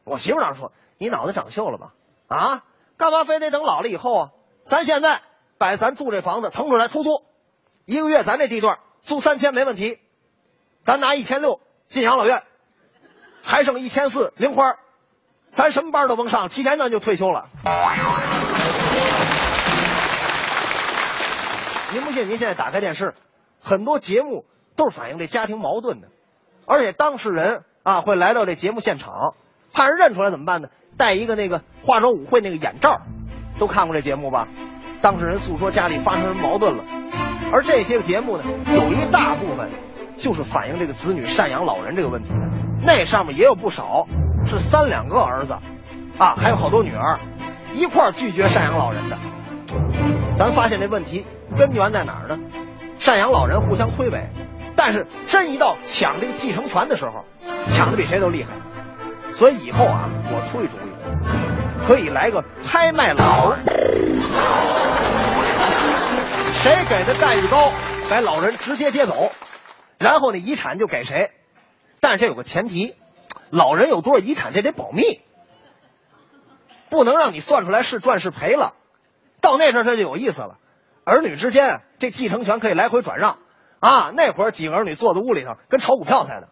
我媳妇当时说：“你脑袋长锈了吧？啊，干嘛非得等老了以后啊？咱现在把咱住这房子腾出来出租，一个月咱这地段租三千没问题，咱拿一千六进养老院，还剩一千四零花，咱什么班都甭上，提前咱就退休了。您不信，您现在打开电视，很多节目都是反映这家庭矛盾的，而且当事人啊会来到这节目现场，怕人认出来怎么办呢？戴一个那个化妆舞会那个眼罩，都看过这节目吧？当事人诉说家里发生什么矛盾了，而这些个节目呢，有一大部分就是反映这个子女赡养老人这个问题的。那上面也有不少是三两个儿子，啊，还有好多女儿，一块拒绝赡养老人的。咱发现这问题根源在哪儿呢？赡养老人互相推诿，但是真一到抢这个继承权的时候，抢的比谁都厉害。所以以后啊，我出一主意，可以来个拍卖老人，谁给的待遇高，把老人直接接走，然后呢遗产就给谁。但是这有个前提，老人有多少遗产这得保密，不能让你算出来是赚是赔了。到那阵儿这就有意思了，儿女之间这继承权可以来回转让啊。那会儿几个儿女坐在屋里头跟炒股票似的，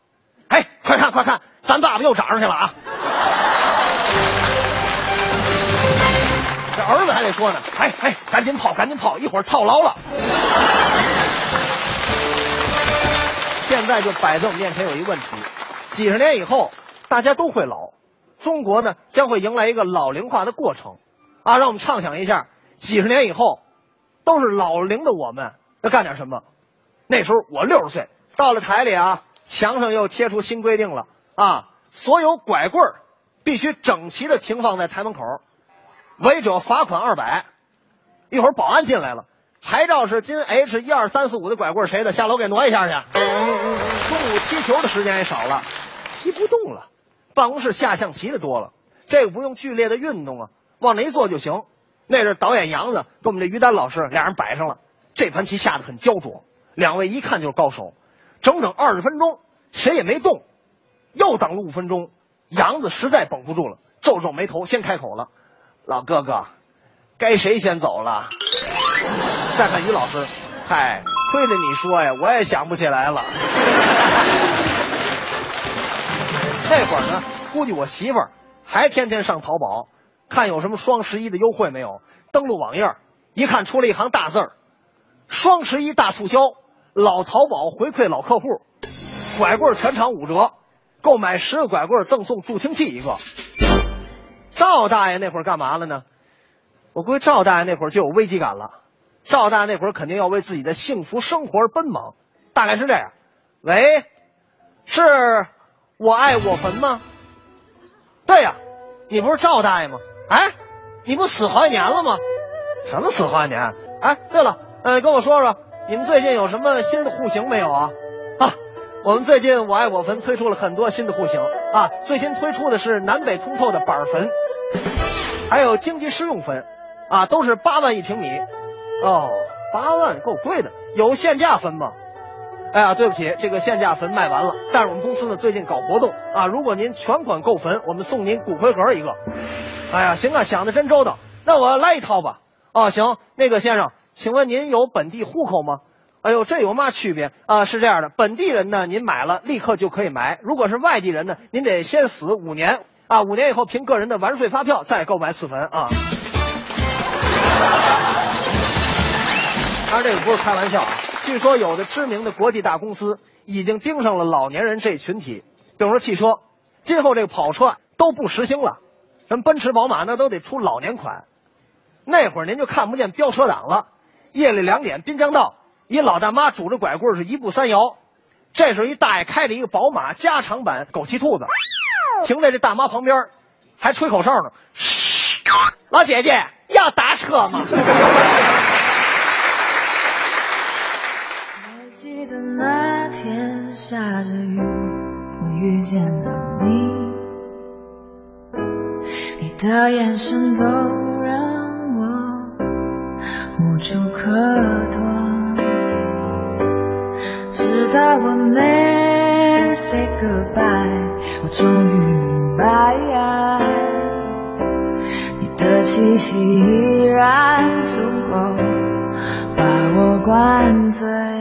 哎，快看快看，咱爸爸又涨上去了啊！这儿子还得说呢，哎哎，赶紧跑赶紧跑，一会儿套牢了。现在就摆在我们面前有一个问题：几十年以后，大家都会老，中国呢将会迎来一个老龄化的过程啊。让我们畅想一下，几十年以后，都是老龄的我们要干点什么？那时候我六十岁，到了台里啊，墙上又贴出新规定了啊，所有拐棍儿必须整齐的停放在台门口，违者罚款二百。一会儿保安进来了。牌照是金 H 一二三四五的拐棍谁的？下楼给挪一下去。中午踢球的时间也少了，踢不动了。办公室下象棋的多了，这个不用剧烈的运动啊，往那一坐就行。那是导演杨子跟我们这于丹老师俩人摆上了，这盘棋下的很焦灼，两位一看就是高手。整整二十分钟，谁也没动，又等了五分钟，杨子实在绷不住了，皱皱眉头，先开口了：“老哥哥，该谁先走了？”再看于老师，嗨，亏得你说呀，我也想不起来了。那会儿呢，估计我媳妇儿还天天上淘宝，看有什么双十一的优惠没有。登录网页，一看出了一行大字儿：双十一大促销，老淘宝回馈老客户，拐棍全场五折，购买十个拐棍赠送助听器一个。赵大爷那会儿干嘛了呢？我估计赵大爷那会儿就有危机感了。赵大那会儿肯定要为自己的幸福生活而奔忙，大概是这样。喂，是我爱我坟吗？对呀，你不是赵大爷吗？哎，你不死好几年了吗？什么死好几年？哎，对了，呃，跟我说说，你们最近有什么新的户型没有啊？我们最近我爱我坟推出了很多新的户型啊，最新推出的是南北通透的板坟，还有经济适用坟，啊，都是八万一平米。哦，八万够贵的，有限价坟吗？哎呀，对不起，这个限价坟卖完了。但是我们公司呢最近搞活动啊，如果您全款购坟，我们送您骨灰盒一个。哎呀，行啊，想的真周到，那我来一套吧。哦，行，那个先生，请问您有本地户口吗？哎呦，这有嘛区别啊？是这样的，本地人呢，您买了立刻就可以埋；如果是外地人呢，您得先死五年啊，五年以后凭个人的完税发票再购买此坟啊。当然，这个不是开玩笑啊！据说有的知名的国际大公司已经盯上了老年人这一群体，比如说汽车，今后这个跑车都不实行了，什么奔驰、宝马那都得出老年款。那会儿您就看不见飙车党了，夜里两点滨江道，一老大妈拄着拐棍是一步三摇，这时候一大爷开着一个宝马加长版枸杞兔子，停在这大妈旁边，还吹口哨呢。嘘，老姐姐要打车吗？记得那天下着雨，我遇见了你，你的眼神都让我无处可躲。直到我们 say goodbye，我终于明白，你的气息依然足够把我灌醉。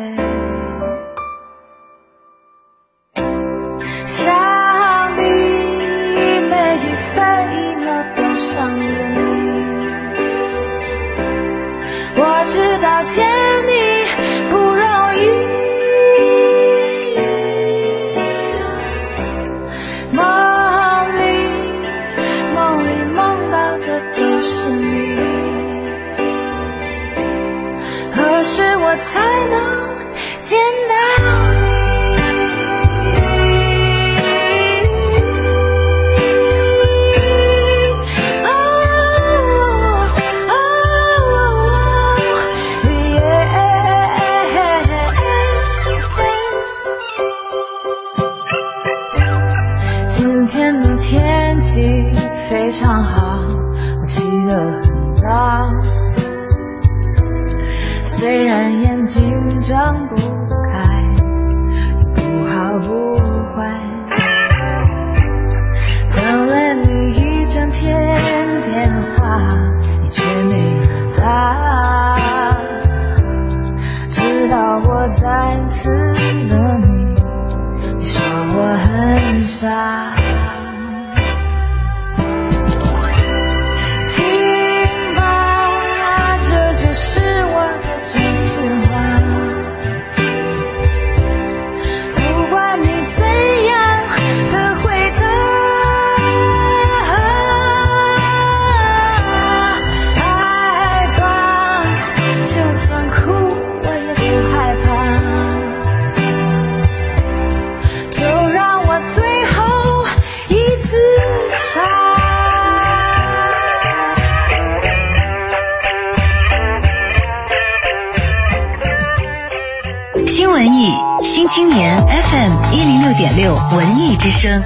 年 FM 一零六点六文艺之声。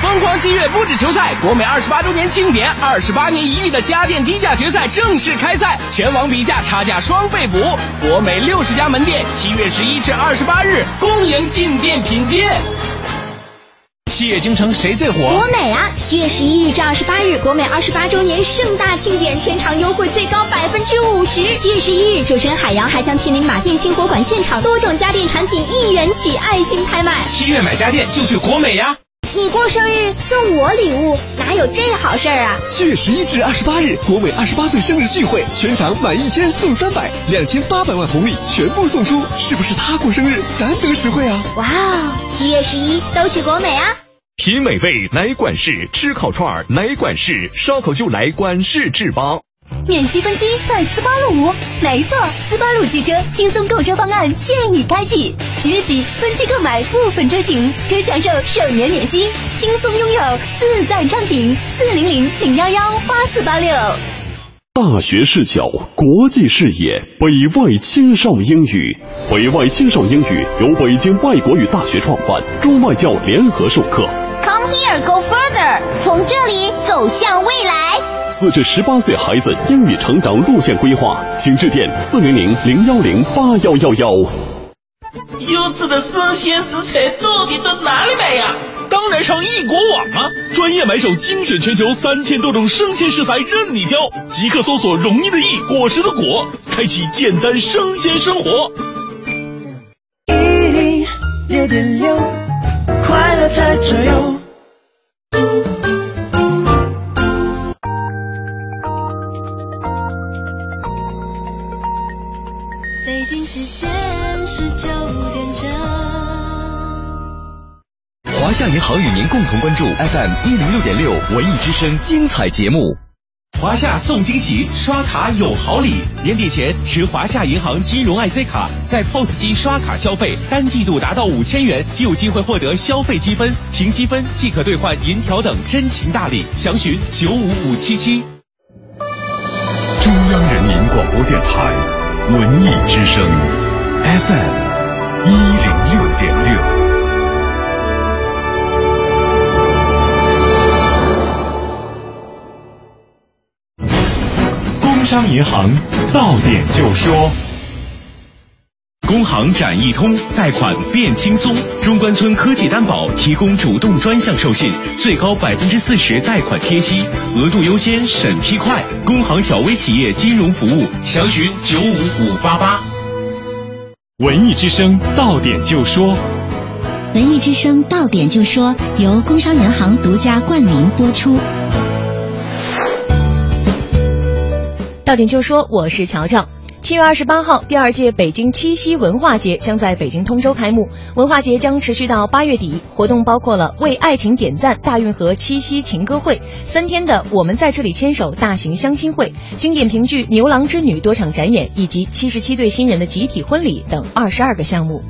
疯狂七月不止球赛，国美二十八周年庆典，二十八年一遇的家电低价决赛正式开赛，全网比价，差价双倍补。国美六十家门店，七月十一至二十八日，恭迎进店品鉴。七月京城谁最火？国美啊！七月十一日至二十八日，国美二十八周年盛大庆典，全场优惠最高百分之五十。七月十一日，主持人海洋还将亲临马甸新火馆现场，多种家电产品一元起爱心拍卖。七月买家电就去国美呀！你过生日送我礼物，哪有这好事儿啊？七月十一至二十八日，国美二十八岁生日聚会，全场满一千送三百，两千八百万红利全部送出，是不是他过生日，咱得实惠啊？哇哦！七月十一都去国美啊！品美味来管事，吃烤串来管事，烧烤就来管事制吧。免息分期在斯巴鲁无，没错，斯巴鲁汽车轻松购车方案现已开启，即日起分期购买部分车型可享受首年免息，轻松拥有自在畅行。四零零零幺幺八四八六。大学视角，国际视野，北外青少英语。北外青少英语由北京外国语大学创办，中外教联合授课。Come here, go further，从这里走向未来。四至十八岁孩子英语成长路线规划，请致电四零零零幺零八幺幺幺。优质的生鲜食材到底到哪里买呀？当然上易果网啊！专业买手精选全球三千多种生鲜食材任你挑，即刻搜索“容易的易，果实的果”，开启简单生鲜生活。一六点六，快乐在左右。北京时间十九点整。华夏银行与您共同关注 FM 一零六点六文艺之声精彩节目。华夏送惊喜，刷卡有好礼！年底前持华夏银行金融 IC 卡，在 POS 机刷卡消费，单季度达到五千元，即有机会获得消费积分，凭积分即可兑换银条等真情大礼。详询九五五七七。中央人民广播电台文艺之声 FM 一零六点六。商银行到点就说。工行展易通贷款变轻松，中关村科技担保提供主动专项授信，最高百分之四十贷款贴息，额度优先，审批快。工行小微企业金融服务，详询九五五八八。文艺之声到点就说，文艺之声到点就说由工商银行独家冠名播出。到点就说，我是乔乔。七月二十八号，第二届北京七夕文化节将在北京通州开幕。文化节将持续到八月底，活动包括了为爱情点赞大运河七夕情歌会、三天的我们在这里牵手大型相亲会、经典评剧《牛郎织女》多场展演，以及七十七对新人的集体婚礼等二十二个项目。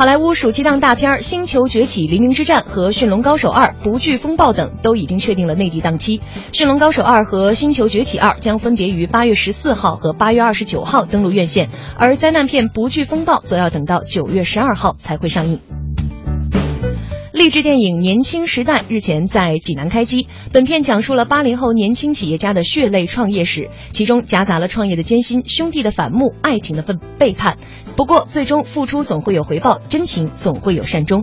好莱坞暑期档大片《星球崛起：黎明之战》和《驯龙高手二：不惧风暴》等都已经确定了内地档期，《驯龙高手二》和《星球崛起二》将分别于八月十四号和八月二十九号登陆院线，而灾难片《不惧风暴》则要等到九月十二号才会上映。励志电影《年轻时代》日前在济南开机。本片讲述了八零后年轻企业家的血泪创业史，其中夹杂了创业的艰辛、兄弟的反目、爱情的背背叛。不过，最终付出总会有回报，真情总会有善终。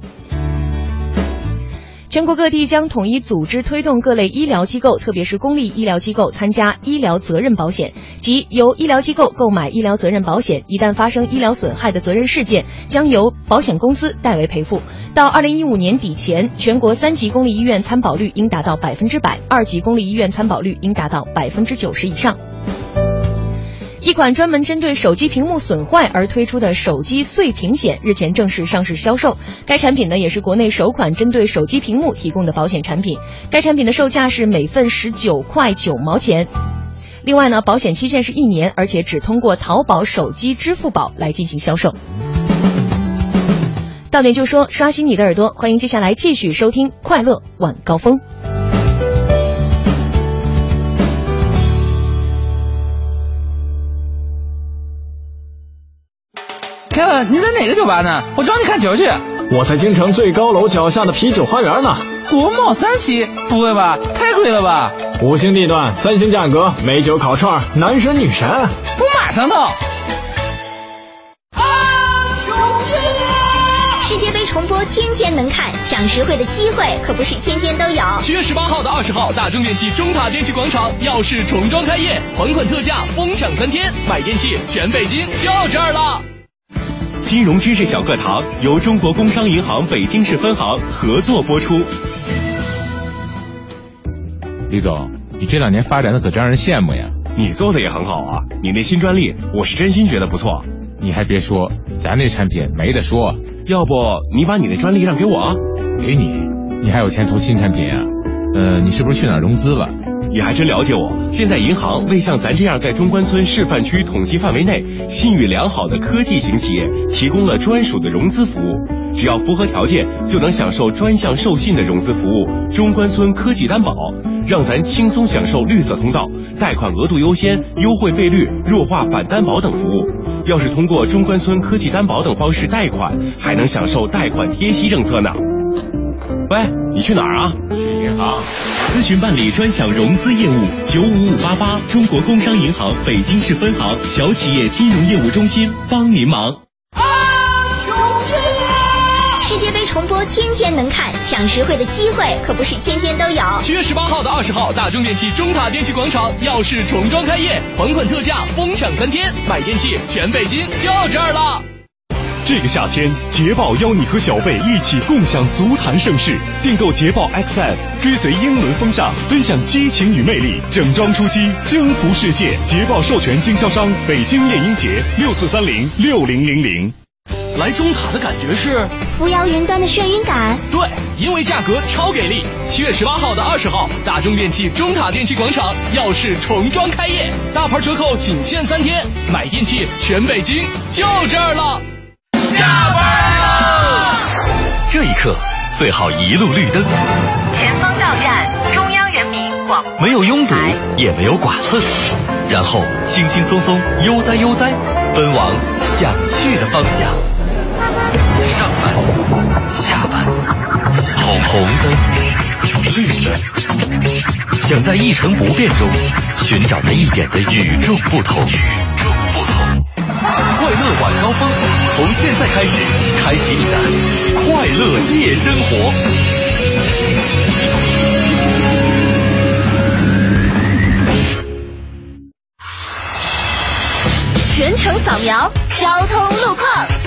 全国各地将统一组织推动各类医疗机构，特别是公立医疗机构参加医疗责任保险，即由医疗机构购买医疗责任保险，一旦发生医疗损害的责任事件，将由保险公司代为赔付。到二零一五年底前，全国三级公立医院参保率应达到百分之百，二级公立医院参保率应达到百分之九十以上。一款专门针对手机屏幕损坏而推出的手机碎屏险日前正式上市销售。该产品呢，也是国内首款针对手机屏幕提供的保险产品。该产品的售价是每份十九块九毛钱。另外呢，保险期限是一年，而且只通过淘宝手机支付宝来进行销售。到点就说，刷新你的耳朵，欢迎接下来继续收听《快乐晚高峰》。你在哪个酒吧呢？我找你看球去。我在京城最高楼脚下的啤酒花园呢。国贸三期？不会吧，太贵了吧！五星地段，三星价格，美酒烤串，男神女神。我马上到。世界杯重播天天能看，抢实惠的机会可不是天天都有。七月十八号到二十号，大中电器中塔电器广场耀世重装开业，款款特价，疯抢三天，买电器全北京就这儿了。金融知识小课堂由中国工商银行北京市分行合作播出。李总，你这两年发展的可真让人羡慕呀！你做的也很好啊，你那新专利，我是真心觉得不错。你还别说，咱那产品没得说。要不你把你那专利让给我啊？给你，你还有钱投新产品啊？呃，你是不是去哪儿融资了？你还真了解我。现在银行为像咱这样在中关村示范区统计范围内信誉良好的科技型企业提供了专属的融资服务，只要符合条件，就能享受专项授信的融资服务——中关村科技担保，让咱轻松享受绿色通道、贷款额度优先、优惠费率、弱化反担保等服务。要是通过中关村科技担保等方式贷款，还能享受贷款贴息政策呢。喂，你去哪儿啊？去银行。咨询办理专享融资业务，九五五八八，中国工商银行北京市分行小企业金融业务中心帮您忙。世界杯重播天天能看，抢实惠的机会可不是天天都有。七月十八号到二十号，大中电器中塔电器广场耀世重装开业，款款特价，疯抢三天，买电器全北京就这儿了。这个夏天，捷豹邀你和小贝一起共享足坛盛世。订购捷豹 XF，追随英伦风尚，分享激情与魅力，整装出击，征服世界。捷豹授权经销商北京燕英杰六四三零六零零零。来中塔的感觉是扶摇云端的眩晕感。对，因为价格超给力。七月十八号到二十号，大中电器中塔电器广场耀世重装开业，大牌折扣仅限三天，买电器全北京就这儿了。这一刻最好一路绿灯。前方到站中央人民广播没有拥堵，也没有剐蹭，然后轻轻松松悠哉悠哉奔往想去的方向。上班，下班，红红灯，绿灯，想在一成不变中寻找那一点的。与众不同。从现在开始，开启你的快乐夜生活。全程扫描交通路况。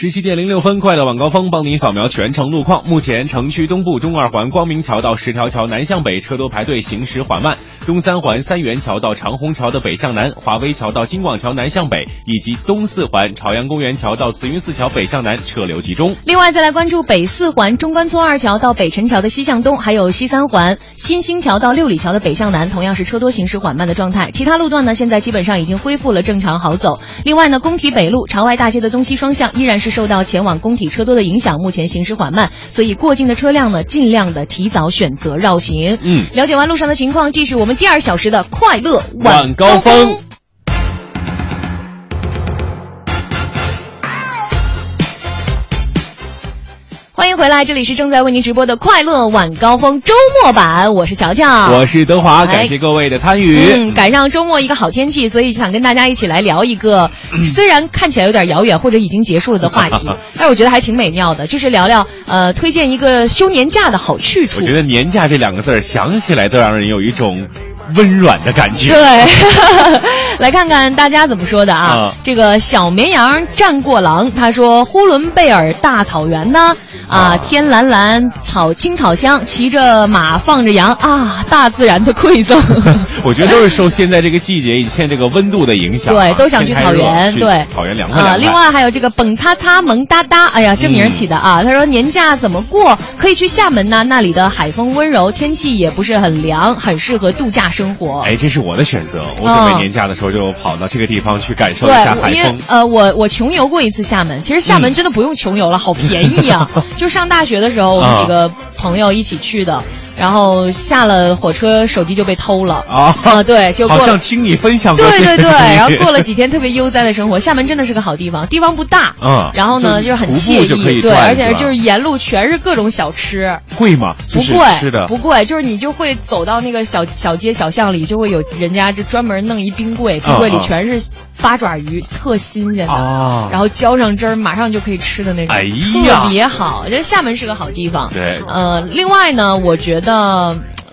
十七点零六分，快乐晚高峰帮您扫描全程路况。目前城区东部中二环光明桥到十条桥南向北车多排队，行驶缓慢；东三环三元桥到长虹桥的北向南，华威桥到金广桥南向北，以及东四环朝阳公园桥到慈云寺桥北向南车流集中。另外，再来关注北四环中关村二桥到北辰桥的西向东，还有西三环新兴桥到六里桥的北向南，同样是车多行驶缓慢的状态。其他路段呢，现在基本上已经恢复了正常好走。另外呢，工体北路朝外大街的东西双向依然是受到前往工体车多的影响，目前行驶缓慢，所以过境的车辆呢，尽量的提早选择绕行。嗯，了解完路上的情况，继续我们第二小时的快乐晚高峰。欢迎回来，这里是正在为您直播的快乐晚高峰周末版，我是乔乔，我是德华，感谢各位的参与。嗯，赶上周末一个好天气，所以想跟大家一起来聊一个虽然看起来有点遥远或者已经结束了的话题，[laughs] 但是我觉得还挺美妙的，就是聊聊呃，推荐一个休年假的好去处。我觉得“年假”这两个字儿想起来都让人有一种温软的感觉。对，[laughs] 来看看大家怎么说的啊。啊这个小绵羊战过狼，他说呼伦贝尔大草原呢。啊，天蓝蓝，草青草香，骑着马放着羊啊，大自然的馈赠。[laughs] 我觉得都是受现在这个季节以前这个温度的影响啊、对，都想去草原，对，草原凉快啊。另外还有这个蹦擦擦萌哒哒，哎呀，这名儿起的啊。他说年假怎么过？可以去厦门呐，那里的海风温柔，天气也不是很凉，很适合度假生活。哎，这是我的选择。我准备年假的时候就跑到这个地方去感受一下海对，因为风。呃，我我穷游过一次厦门，其实厦门真的不用穷游了，好便宜啊！[laughs] 就上大学的时候，我们几个朋友一起去的，然后下了火车，手机就被偷了啊 [laughs] 啊！对，就好像听你分享过对对对，然后过了几天特别悠哉的生活。厦门真的是个好地方，地方不大，嗯然后呢就就是很惬意，对，而且就是沿路全是各种小吃，贵吗？就是不贵，吃的不贵，就是你就会走到那个小小街小巷里，就会有人家就专门弄一冰柜，冰柜里全是八爪鱼，特新鲜的，啊然后浇上汁儿，马上就可以吃的那种，哎呀特别好。这厦门是个好地方。对呃，另外呢，我觉得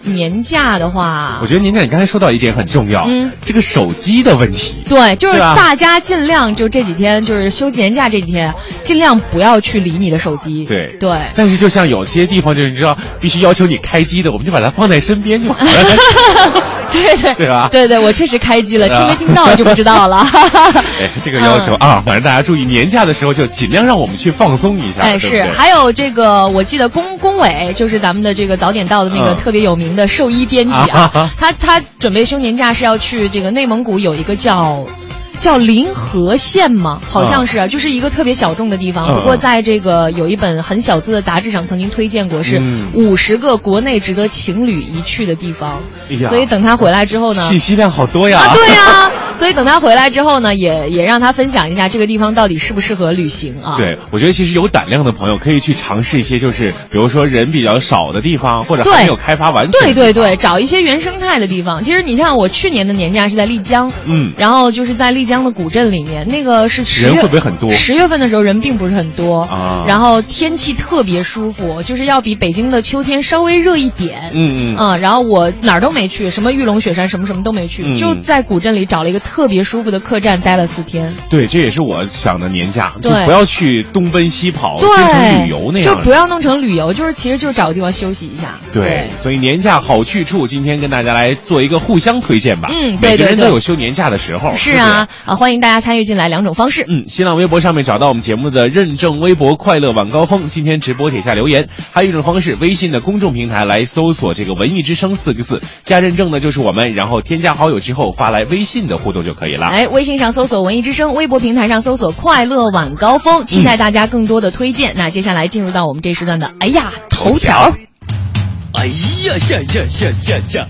年假的话我，觉得年假你刚才说到一点很重要，嗯，这个手机的问题。对，就是大家尽量就这几天，就是休年假这几天，尽量不要去理你的手机。对对。但是就像有些地方就是你知道必须要求你开机的，我们就把它放在身边就好了。[laughs] 对对对吧对对，我确实开机了，啊听没听到就不知道了。[laughs] 哎，这个要求啊，反正大家注意，年假的时候就尽量让我们去放松一下。哎，是，还有这个，我记得龚龚伟就是咱们的这个早点到的那个嗯特别有名的兽医编辑啊，啊他他准备休年假是要去这个内蒙古有一个叫。叫临河县吗？好像是啊，就是一个特别小众的地方。嗯不过在这个有一本很小资的杂志上曾经推荐过，是嗯五十个国内值得情侣一去的地方。所以等他回来之后呢，信息量好多呀。啊，对呀、[laughs] 所以等他回来之后呢，也也让他分享一下这个地方到底适不适合旅行啊。对，我觉得其实有胆量的朋友可以去尝试一些，就是比如说人比较少的地方，或者还对没有开发完全。对对对，找一些原生态的地方。其实你像，我去年的年假是在丽江，嗯然后就是在丽江的古镇里面，那个是十人月会不会很多十月份的时候人并不是很多啊然后天气特别舒服，就是要比北京的秋天稍微热一点。嗯嗯嗯，然后我哪儿都没去，什么玉龙雪山什么什么都没去，嗯就在古镇里找了一个特别舒服的客栈待了四天。对，这也是我想的年假，就不要去东奔西跑，对，变成旅游那样。就不要弄成旅游，就是其实就是找个地方休息一下。对，所以年假好去处，今天跟大家来做一个互相推荐吧。嗯对每个人都有休年假的时候。是不啊，啊，欢迎大家参与进来，两种方式。嗯，新浪微博上面找到我们节目的认证微博“快乐晚高峰”，今天直播底下留言。还有一种方式，微信的公众平台来搜索这个“文艺之声”四个字，加认证的就是我们，然后添加好友之后发来微信的互动就可以了。哎，微信上搜索“文艺之声”，微博平台上搜索“快乐晚高峰”，期待大家更多的推荐。那接下来进入到我们这时段的，哎呀，头条。哎呀呀呀呀呀呀！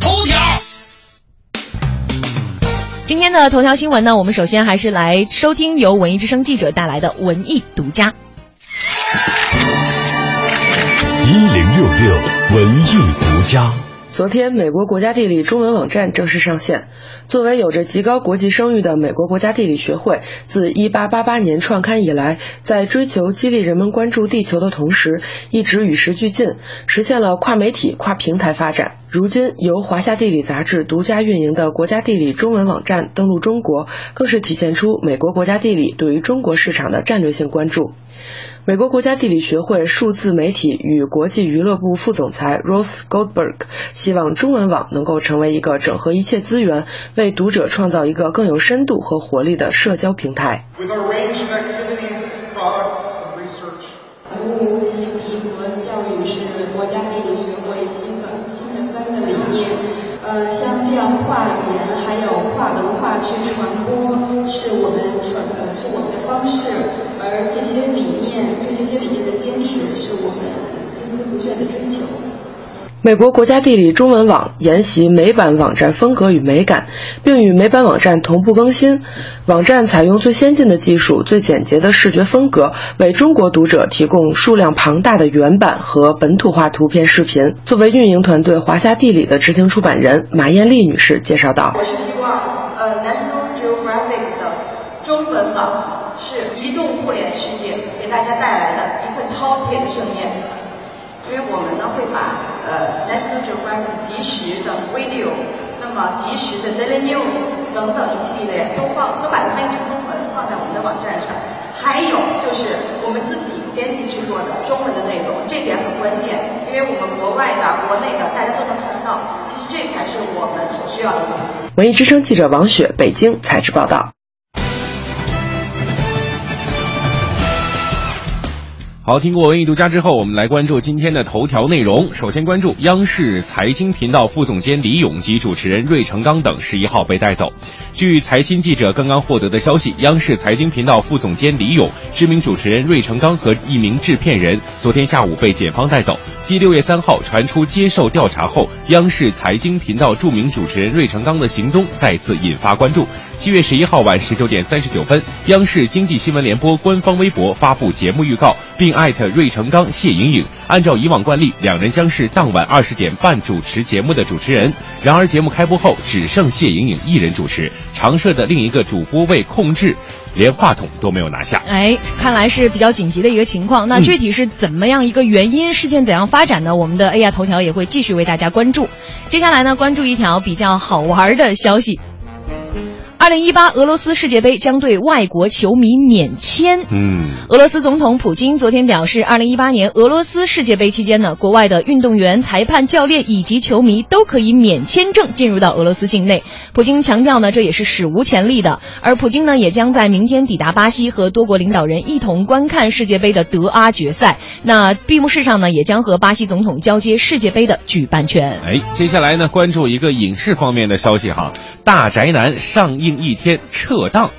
头条。今天的头条新闻呢，我们首先还是来收听由文艺之声记者带来的文艺独家。一零六六文艺独家。昨天，美国国家地理中文网站正式上线。作为有着极高国际声誉的美国国家地理学会，自1888年创刊以来，在追求激励人们关注地球的同时，一直与时俱进，实现了跨媒体、跨平台发展。如今，由华夏地理杂志独家运营的国家地理中文网站登陆中国，更是体现出美国国家地理对于中国市场的战略性关注。美国国家地理学会数字媒体与国际娱乐部副总裁 Rose Goldberg 希望中文网能够成为一个整合一切资源，为读者创造一个更有深度和活力的社交平台。读无启迪和教育是国家地理学会新的新的三个理念。呃，像这样跨语言还有跨文化去传播，是我们传呃是我们的方式。而这些理我们孜孜不倦的追求。美国国家地理中文网沿袭美版网站风格与美感，并与美版网站同步更新。网站采用最先进的技术、最简洁的视觉风格，为中国读者提供数量庞大的原版和本土化图片、视频。作为运营团队华夏地理的执行出版人马艳丽女士介绍道：“我是希望，呃，National Geographic 的中文网是移动互联世界给大家带来的一份饕餮的盛宴。”因为我们呢会把呃 National Geographic 及时的 video，那么及时的 daily news 等等一系列都放都把它翻译成中文放在我们的网站上，还有就是我们自己编辑制作的中文的内容，这点很关键，因为我们国外的、国内的大家都能看得到，其实这才是我们所需要的东西。文艺之声记者王雪，北京采制报道。好，听过文艺独家之后，我们来关注今天的头条内容。首先关注央视财经频道副总监李勇及主持人芮成钢等十一号被带走。据财新记者刚刚获得的消息，央视财经频道副总监李勇、知名主持人芮成钢和一名制片人昨天下午被检方带走。继六月三号传出接受调查后，央视财经频道著名主持人芮成钢的行踪再次引发关注。七月十一号晚十九点三十九分，央视经济新闻联播官方微博发布节目预告，并艾特芮成钢、谢颖颖。按照以往惯例，两人将是当晚二十点半主持节目的主持人。然而，节目开播后只剩谢颖颖一人主持，常设的另一个主播被控制，连话筒都没有拿下。哎，看来是比较紧急的一个情况。那具体是怎么样一个原因？事件怎样发展呢？我们的 AI 头条也会继续为大家关注。接下来呢，关注一条比较好玩的消息。二零一八俄罗斯世界杯将对外国球迷免签。嗯，俄罗斯总统普京昨天表示，二零一八年俄罗斯世界杯期间呢，国外的运动员、裁判、教练以及球迷都可以免签证进入到俄罗斯境内。普京强调呢，这也是史无前例的。而普京呢，也将在明天抵达巴西，和多国领导人一同观看世界杯的德阿决赛。那闭幕式上呢，也将和巴西总统交接世界杯的举办权。哎，接下来呢，关注一个影视方面的消息哈，《大宅男》上映。一天撤档。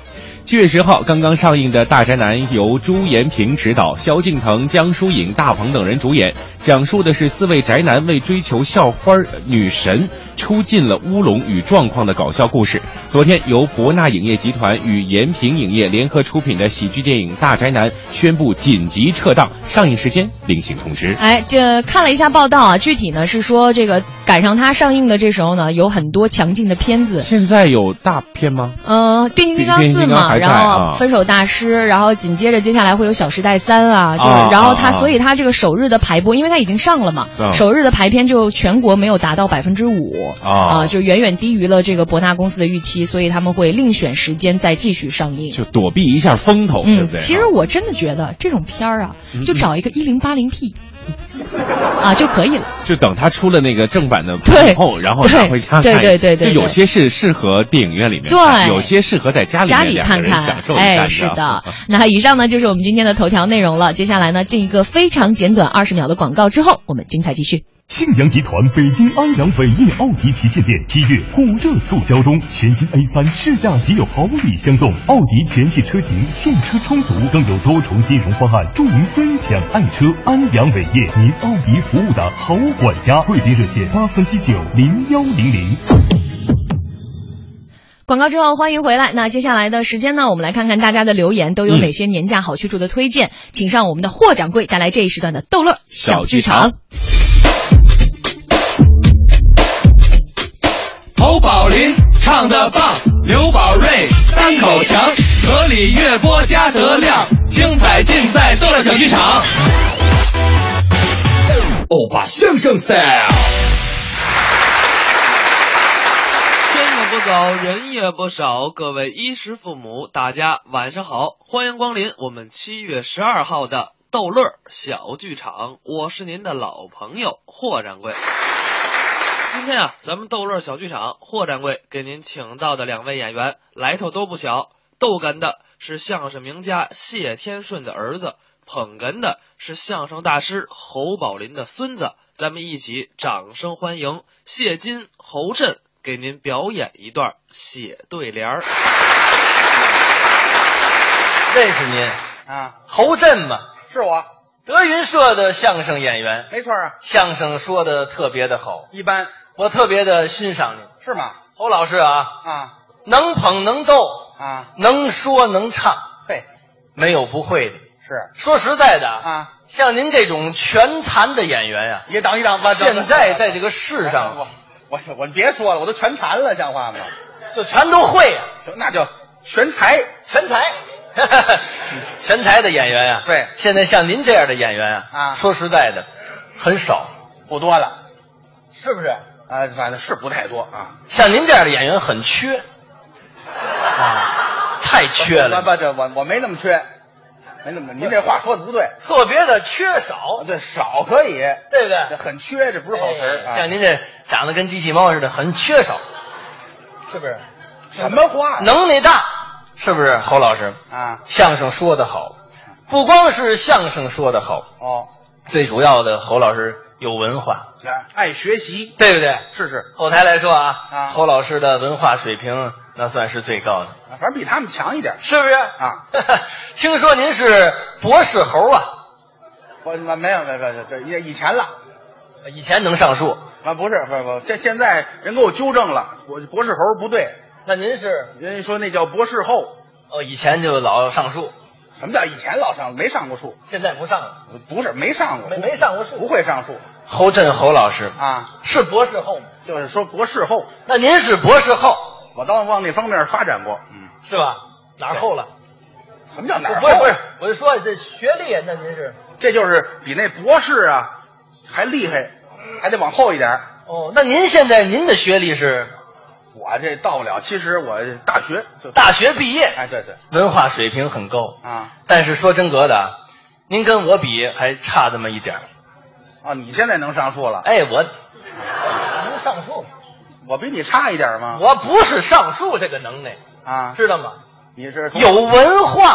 七月十号刚刚上映的《大宅男》由朱延平执导，萧敬腾、江疏影、大鹏等人主演，讲述的是四位宅男为追求校花女神，出尽了乌龙与状况的搞笑故事。昨天，由博纳影业集团与延平影业联合出品的喜剧电影《大宅男》宣布紧急撤档，上映时间另行通知。哎，这看了一下报道啊，具体呢是说这个赶上它上映的这时候呢，有很多强劲的片子。现在有大片吗？呃，变形金刚四嘛。然后分手大师，然后紧接着接下来会有小时代三啊，就是然后他所以他这个首日的排播，因为他已经上了嘛，首日的排片就全国没有达到百分之五啊，就远远低于了这个博纳公司的预期，所以他们会另选时间再继续上映，就躲避一下风头，对不对？其实我真的觉得这种片儿啊，就找一个一零八零 P。啊，就可以了。就等他出了那个正版的以后，然后拿回家看。对对对对，就有些是适合电影院里面，对，有些适合在家里家里看看享受一下。哎，是的。那以上呢就是我们今天的头条内容了。接下来呢，进一个非常简短二十秒的广告之后，我们精彩继续。庆阳集团北京安阳伟业奥迪旗舰店七月火热促销中，全新 A 三试驾即有好礼相送，奥迪全系车型现车充足，更有多重金融方案助您分享爱车。安阳伟业，您奥迪服务的好管家，贵宾热线八三七九零幺零零。广告之后欢迎回来。那接下来的时间呢，我们来看看大家的留言都有哪些年假好去处的推荐，请上我们的霍掌柜带来这一时段的逗乐小剧场。宝林唱的棒，刘宝瑞单口强，河里月波加德亮，精彩尽在逗乐小剧场。欧巴相声 style，天也不早，人也不少，各位衣食父母，大家晚上好，欢迎光临我们七月十二号的逗乐小剧场，我是您的老朋友霍掌柜。今天啊，咱们逗乐小剧场，霍掌柜给您请到的两位演员来头都不小，逗哏的是相声名家谢天顺的儿子，捧哏的是相声大师侯宝林的孙子。咱们一起掌声欢迎谢金、侯震给您表演一段写对联儿。认识您啊，侯震嘛，是我，德云社的相声演员，没错啊，相声说的特别的好，一般，我特别的欣赏您，是吗？侯老师啊，啊，能捧能逗啊，能说能唱，嘿，没有不会的。是，说实在的啊，像您这种全残的演员呀，也等一等吧。现在在这个世上，我我我别说了，我都全残了，像话吗？就全都会呀，那叫全才，全才。[laughs] 全才的演员呀、啊，对，现在像您这样的演员啊，啊，说实在的，很少，不多了，是不是？啊，反正是不太多啊。像您这样的演员很缺，啊，太缺了。不不，这我我没那么缺，没那么，您这话说的不对，[laughs] 特别的缺少。对，少可以，对不对？很缺，这不是好词儿。哎像您这长得跟机器猫似的，很缺少，是不是？什么话？能耐大。是不是侯老师啊？相声说得好，不光是相声说得好哦，最主要的侯老师有文化，爱学习，对不对？是是。后台来说啊，啊侯老师的文化水平那算是最高的，反正比他们强一点，是不是啊？[laughs] 听说您是博士猴啊？我没有没有没有，这以前了，以前能上树啊？不是不是不是，这现在人给我纠正了，我博士猴不对。那您是人家说那叫博士后哦，以前就老上树。什么叫以前老上？没上过树，现在不上了。不是没上过，没没上过树，不会上树。侯震侯老师啊，是博士后吗？就是说博士后。那您是博士后，我倒往那方面发展过，嗯，是吧？哪儿后了？什么叫哪儿不是不是，我就说这学历，那您是？这就是比那博士啊还厉害，还得往后一点。哦，那您现在您的学历是？我这到不了，其实我大学大学毕业，哎，对对，文化水平很高啊。但是说真格的，您跟我比还差这么一点儿。啊，你现在能上树了？哎，我能上树，我比你差一点吗？我不是上树这个能耐啊，知道吗？你是有文化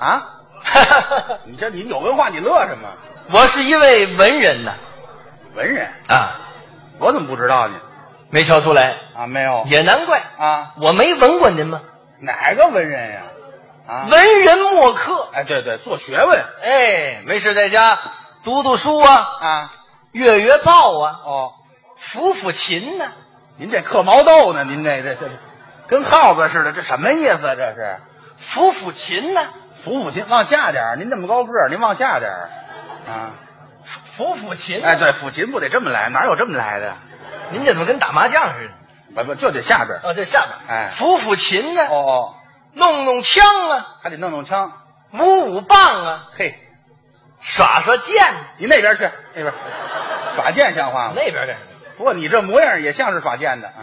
啊？[laughs] 你这你有文化，你乐什么？我是一位文人呐，文人啊，我怎么不知道呢？没瞧出来啊，没有，也难怪啊，我没闻过您吗？哪个文人呀？啊，文人墨客，哎，对对，做学问，哎，没事在家读读书啊，啊，阅阅报啊，哦，抚抚琴呢。您这刻毛豆呢？您这这这跟耗子似的，这什么意思？这是抚抚琴呢？抚抚琴，往下点您这么高个儿，您往下点啊，抚抚琴。哎，对，抚琴不得这么来？哪有这么来的？您这怎么跟打麻将似的？不不，就得下边。哦，这下边。哎，抚抚琴呢？哦哦，弄弄枪啊，还得弄弄枪，舞舞棒啊，嘿，耍耍剑。你那边去，那边 [laughs] 耍剑像话吗？那边干什么？不过你这模样也像是耍剑的啊。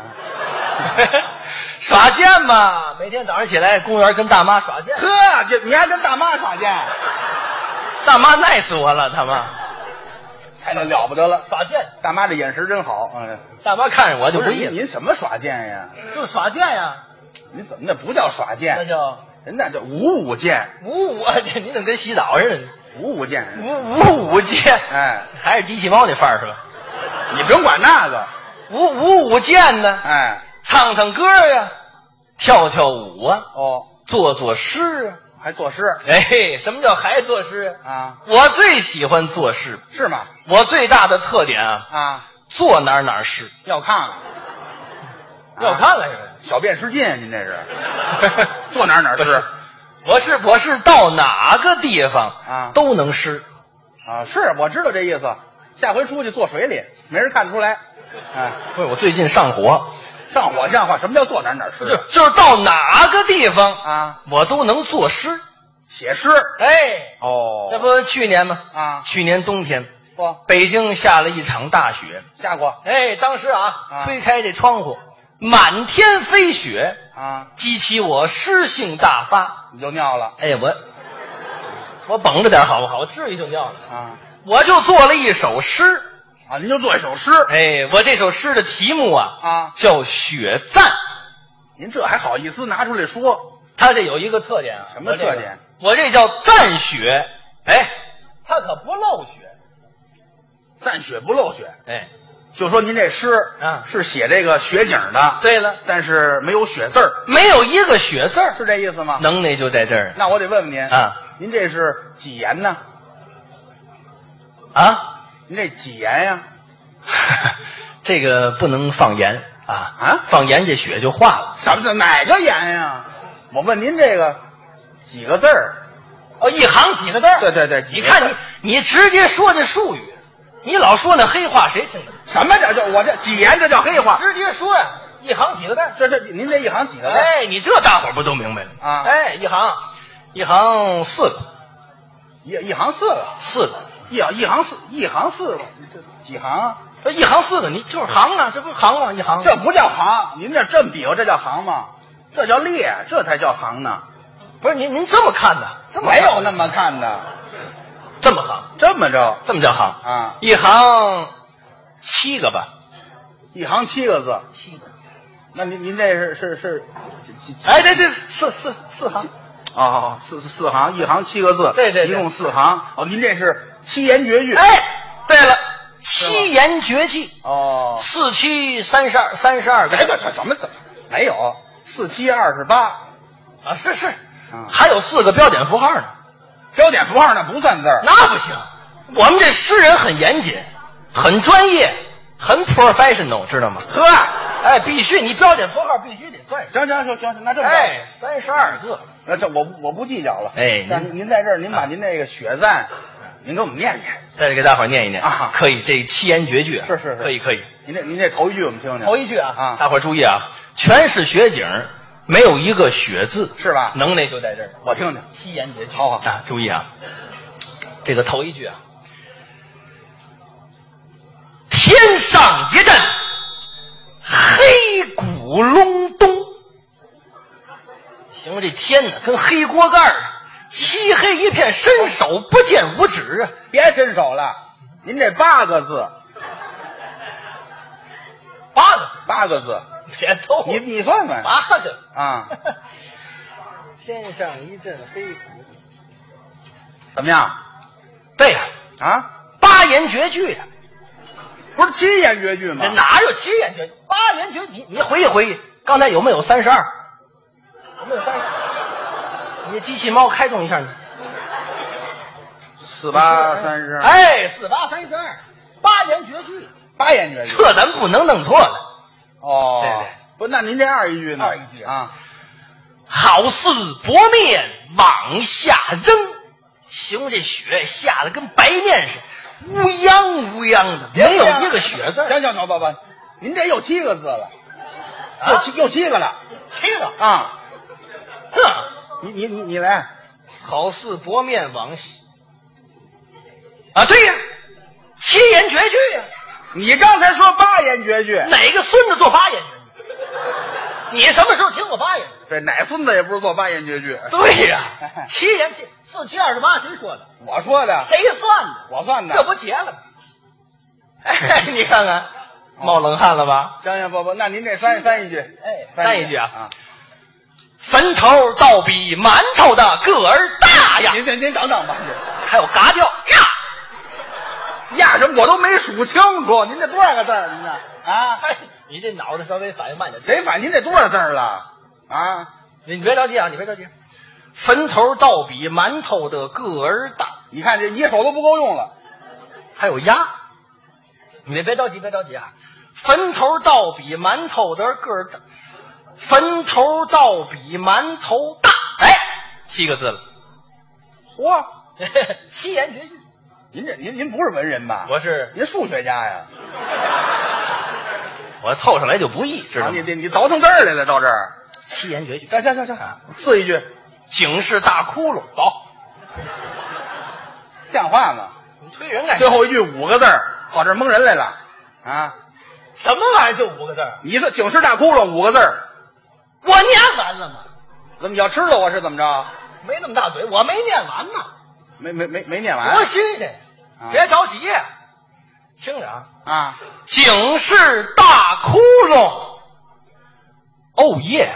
[laughs] 耍剑嘛，每天早上起来公园跟大妈耍剑。呵，就你还跟大妈耍剑？大妈耐死我了，他妈。太那了不得了，耍剑，大妈这眼神真好，嗯，大妈看着我就不意。您什么耍剑呀？就耍剑呀。您怎么那不叫耍剑？那叫人那叫舞舞剑。舞舞，这你怎么跟洗澡似的？舞舞剑，舞舞舞剑，哎，还是机器猫那范儿是吧？你不用管那个，舞舞舞剑呢？哎，唱唱歌呀，跳跳舞啊，哦，作作诗啊。还作诗？哎，什么叫还作诗啊？我最喜欢作诗，是吗？我最大的特点啊啊，坐哪儿哪儿诗，要看，[laughs] 要看了？小便失禁，您这是 [laughs] 坐哪儿哪儿诗？我是我是到哪个地方啊都能诗啊，是我知道这意思。下回出去坐水里，没人看出来。哎，不是我最近上火，上火像话。什么叫坐哪儿哪儿诗？就就是到哪个地方啊，我都能作诗。写诗。哎，哦，那不去年吗？啊，去年冬天，不，北京下了一场大雪，下过。哎，当时啊，啊推开这窗户，满天飞雪啊，激起我诗性大发，你就尿了。哎，我我绷着点好不好？我至于就尿了啊？我就做了一首诗啊，您就做一首诗。哎，我这首诗的题目啊啊叫《雪赞》。您这还好意思拿出来说？它这有一个特点啊，什么特点？我这叫赞雪，哎，它可不漏雪，赞雪不漏雪。哎，就说您这诗啊是写这个雪景的，对了，但是没有雪字儿，没有一个雪字儿，是这意思吗？能耐就在这儿。那我得问问您啊，您这是几言呢？啊，您这几盐呀？[laughs] 这个不能放盐啊啊，放盐这雪就化了。什么哪个盐呀？我问您这个几个字儿？哦，一行几个字儿？对对对，你看你你直接说这术语，你老说那黑话，谁听得懂？什么叫叫我这几言？这叫黑话？直接说呀，一行几个字？这这您这一行几个字？哎，你这大伙不都明白了啊？哎，一行一行四个，一一行四个，四个，一行一行四一行四个，这几行啊？这一行四个，你就是行啊，这不是行吗？一行，这不叫行，您这这么比划，这叫行吗？这叫列，这才叫行呢。不是您您这么看的？这么没有那么看的，这么行，这么着，这么叫行啊？一行七个吧，一行七个字，七个。那您您这是是是？哎，对对，四四四行。哦，四四四行，一行七个字，对对，一共四行。哦，您这是七言绝句。哎，对了，七言绝句。哦，四七三十二，三十二个。哎，这这什么字？没有，四七二十八。啊，是是，还有四个标点符号呢。标点符号那不算字儿，那不行。我们这诗人很严谨，很专业，很 professional，知道吗？呵，哎，必须你标点符号必须得算上。行行行行，那这么着，哎，三十二个，那这我我不计较了。哎，那您您在这儿，您把您那个血赞，您给我们念念，再给大伙儿念一念啊，可以，这七言绝句是是是，可以可以。您这您这头一句我们听听，头一句啊啊，大伙儿注意啊，全是雪景，没有一个雪字，是吧？能耐就在这儿，我听听，七言绝句，好好啊，注意啊，这个头一句啊，天上一阵黑骨隆咚，形容这天呢跟黑锅盖儿，漆黑一片，伸手不见五指啊！别伸手了，您这八个字，八个八个字，[laughs] 别逗，你你算算八个啊！[laughs] 天上一阵黑鼓，怎么样？对呀，啊，八言绝句呀，不是七言绝句吗？这哪有七言绝句？八言绝句，你你回忆回忆，刚才有没有三十二？有没有三十二？你机器猫开动一下你。四八三十二，哎，四八三十二，八言绝句，八言绝句，这咱不能弄错了。哦，对对，不，那您这二一句呢？二一句啊，好似薄面往下扔，形容这雪下的跟白面似的，乌泱乌泱的，没有一个雪字。行行行，爸爸，您这又七个字了，啊又七又七个了，七个啊！[laughs] 哼，你你你你来，好似薄面往昔啊，对呀，七言绝句呀。你刚才说八言绝句，哪个孙子做八言绝句？[laughs] 你什么时候听过八言？对，哪孙子也不是做八言绝句。对呀，[laughs] 七言七四七二十八，谁说的？我说的。谁算的？我算的。这不结了吗？哎，你看看，冒冷汗了吧？行行，不不，那您这翻翻一句，哎，翻翻一句啊啊！坟头倒比馒头的个儿大呀！您您您等等吧，还有嘎掉呀呀什么我都没数清楚，您这多少个字儿？您这啊？你这脑子稍微反应慢点。谁反您这多少字儿了？啊？你你别着急啊，你别着急。坟头倒比馒头的个儿大，你看这一手都不够用了，还有鸭。你别别着急，别着急啊！坟头倒比馒头的个儿大，坟头倒比馒头大，哎，七个字了。嚯，[laughs] 七言绝句。您这您您不是文人吧？我是您数学家呀？[laughs] 我凑上来就不易，知道吗？你你你倒腾字儿来了，到这儿。七言绝句，行行行行，四一句，警示大窟窿，走。像话吗？你推人干最后一句五个字儿，跑这儿蒙人来了啊！什么玩意儿就五个字儿？你说警示大窟窿五个字儿，我念完了吗？怎么要知道我是怎么着？没那么大嘴，我没念完呢。没没没没念完，多新鲜！啊别着急，听着啊，啊！警示大窟窿，哦耶！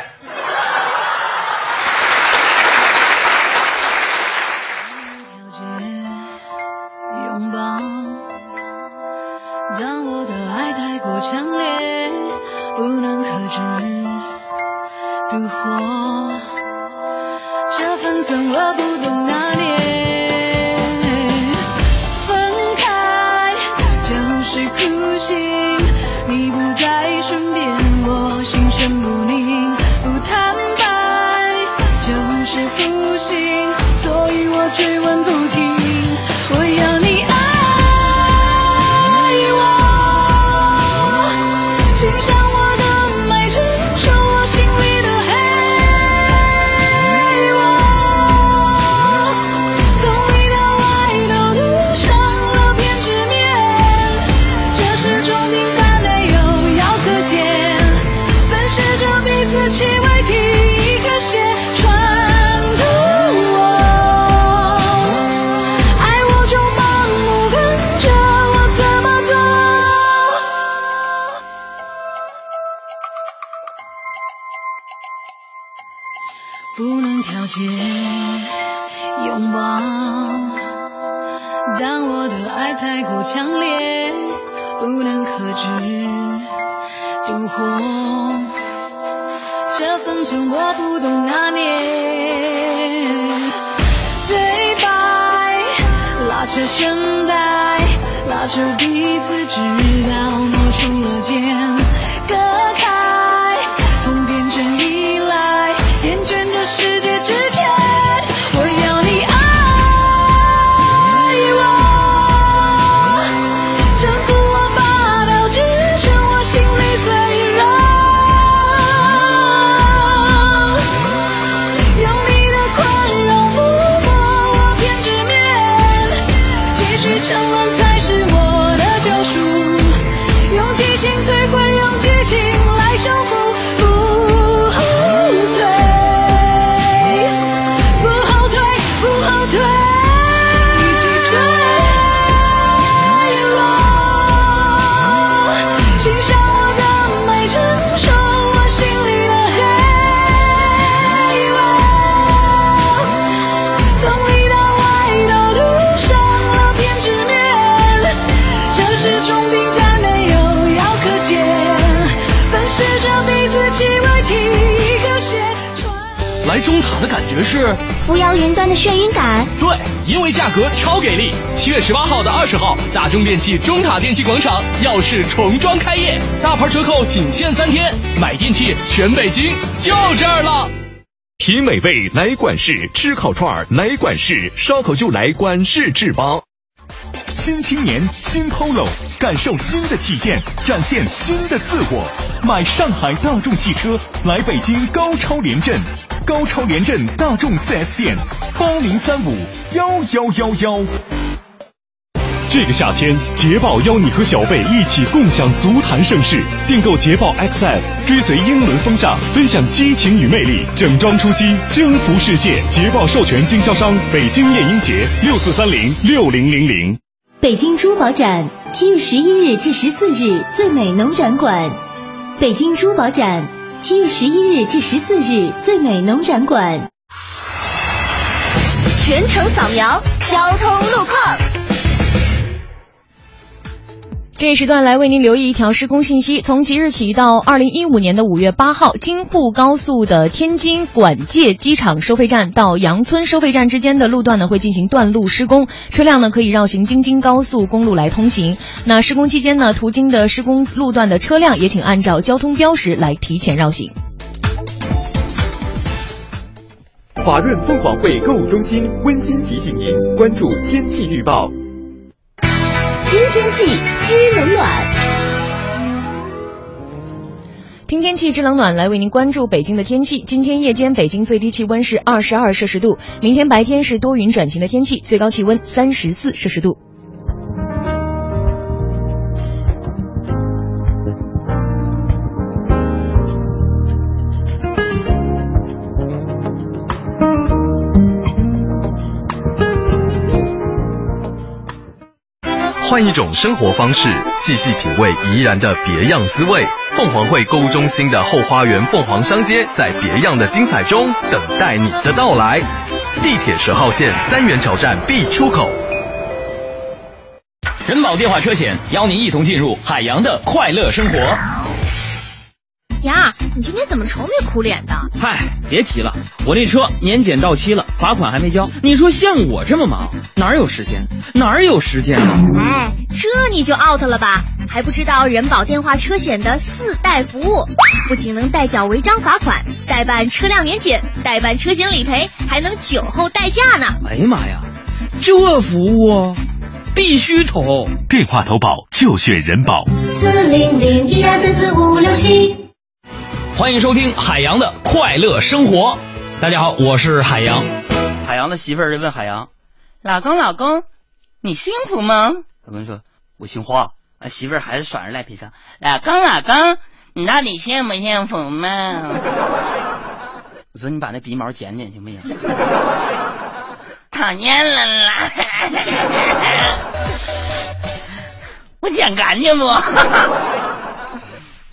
器中塔电器广场耀世重装开业，大牌折扣仅限三天，买电器全北京就这儿了。品美味来管事，吃烤串儿来管事，烧烤就来管事制吧。新青年新 Polo，感受新的体验，展现新的自我。买上海大众汽车，来北京高超联镇，高超联镇大众 4S 店，八零三五幺幺幺幺。这个夏天，捷豹邀你和小贝一起共享足坛盛世。订购捷豹 XF，追随英伦风尚，分享激情与魅力，整装出击，征服世界。捷豹授权经销商北京燕英杰六四三零六零零零。北京珠宝展，七月十一日至十四日，最美农展馆。北京珠宝展，七月十一日至十四日，最美农展馆。全程扫描交通路况。这一时段来为您留意一条施工信息：从即日起到二零一五年的五月八号，京沪高速的天津管界机场收费站到杨村收费站之间的路段呢，会进行断路施工，车辆呢可以绕行京津高速公路来通行。那施工期间呢，途经的施工路段的车辆也请按照交通标识来提前绕行。华润凤凰汇购物中心温馨提醒您关注天气预报。天气，知冷暖。听天气知冷暖来为您关注北京的天气。今天夜间北京最低气温是二十二摄氏度，明天白天是多云转晴的天气，最高气温三十四摄氏度。换一种生活方式，细细品味怡然的别样滋味。凤凰汇购物中心的后花园凤凰商街，在别样的精彩中等待你的到来。地铁十号线三元桥站 B 出口。人保电话车险邀您一同进入海洋的快乐生活。呀，你今天怎么愁眉苦脸的？嗨，别提了，我那车年检到期了，罚款还没交。你说像我这么忙，哪有时间？哪有时间呢？哎，这你就 out 了吧？还不知道人保电话车险的四代服务，不仅能代缴违章罚款、代办车辆年检、代办车险理赔，还能酒后代驾呢。哎呀妈呀，这服务必须投！电话投保就选人保。四零零一二三四五六七。欢迎收听海洋的快乐生活。大家好，我是海洋。海洋的媳妇儿就问海洋：“老公，老公，你幸福吗？”老公说：“我姓华。”啊，媳妇儿还是耍着赖皮说：“老公，老公，你到底幸不幸福嘛？”我说：“你把那鼻毛剪剪行不行？”讨厌了啦！[laughs] 我剪干净不？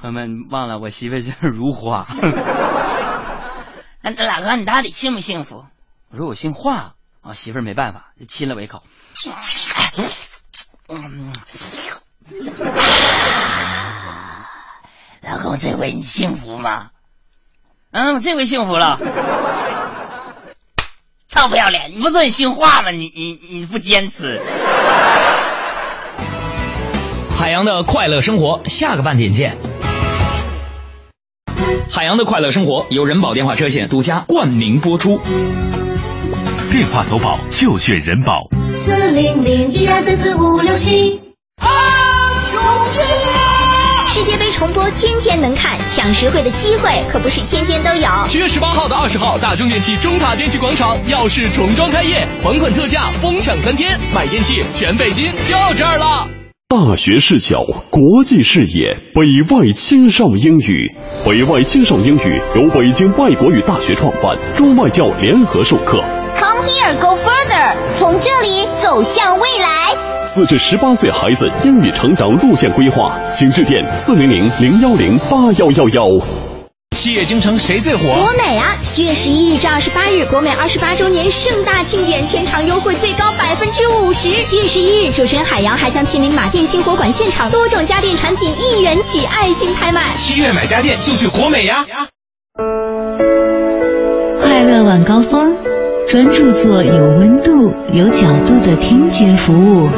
朋友们忘了，我媳妇是如花。[laughs] 那老哥，你到底幸不幸福？我说我姓华啊，媳妇没办法，就亲了我一口。老公，这回你幸福吗？嗯，这回幸福了。臭不要脸！你不说你姓华吗？你你你不坚持。海洋的快乐生活，下个半点见。海洋的快乐生活由人保电话车险独家冠名播出。电话投保就选人保。四零零一二三四五六七。啊世界杯重播天天能看，抢实惠的机会可不是天天都有。七月十八号到二十号，大中电器中塔电器广场耀世重装开业，还款特价，疯抢三天，买电器全北京就这儿了。大学视角，国际视野，北外青少英语。北外青少英语由北京外国语大学创办，中外教联合授课。Come here, go further，从这里走向未来。四至十八岁孩子英语成长路线规划，请致电四零零零幺零八幺幺幺。七月京城谁最火？国美啊！七月十一日至二十八日，国美二十八周年盛大庆典，全场优惠最高百分之五十。七月十一日，主持人海洋还将亲临马甸新火馆现场，多种家电产品一元起，爱心拍卖。七月买家电就去国美呀！快乐晚高峰，专注做有温度、有角度的听觉服务。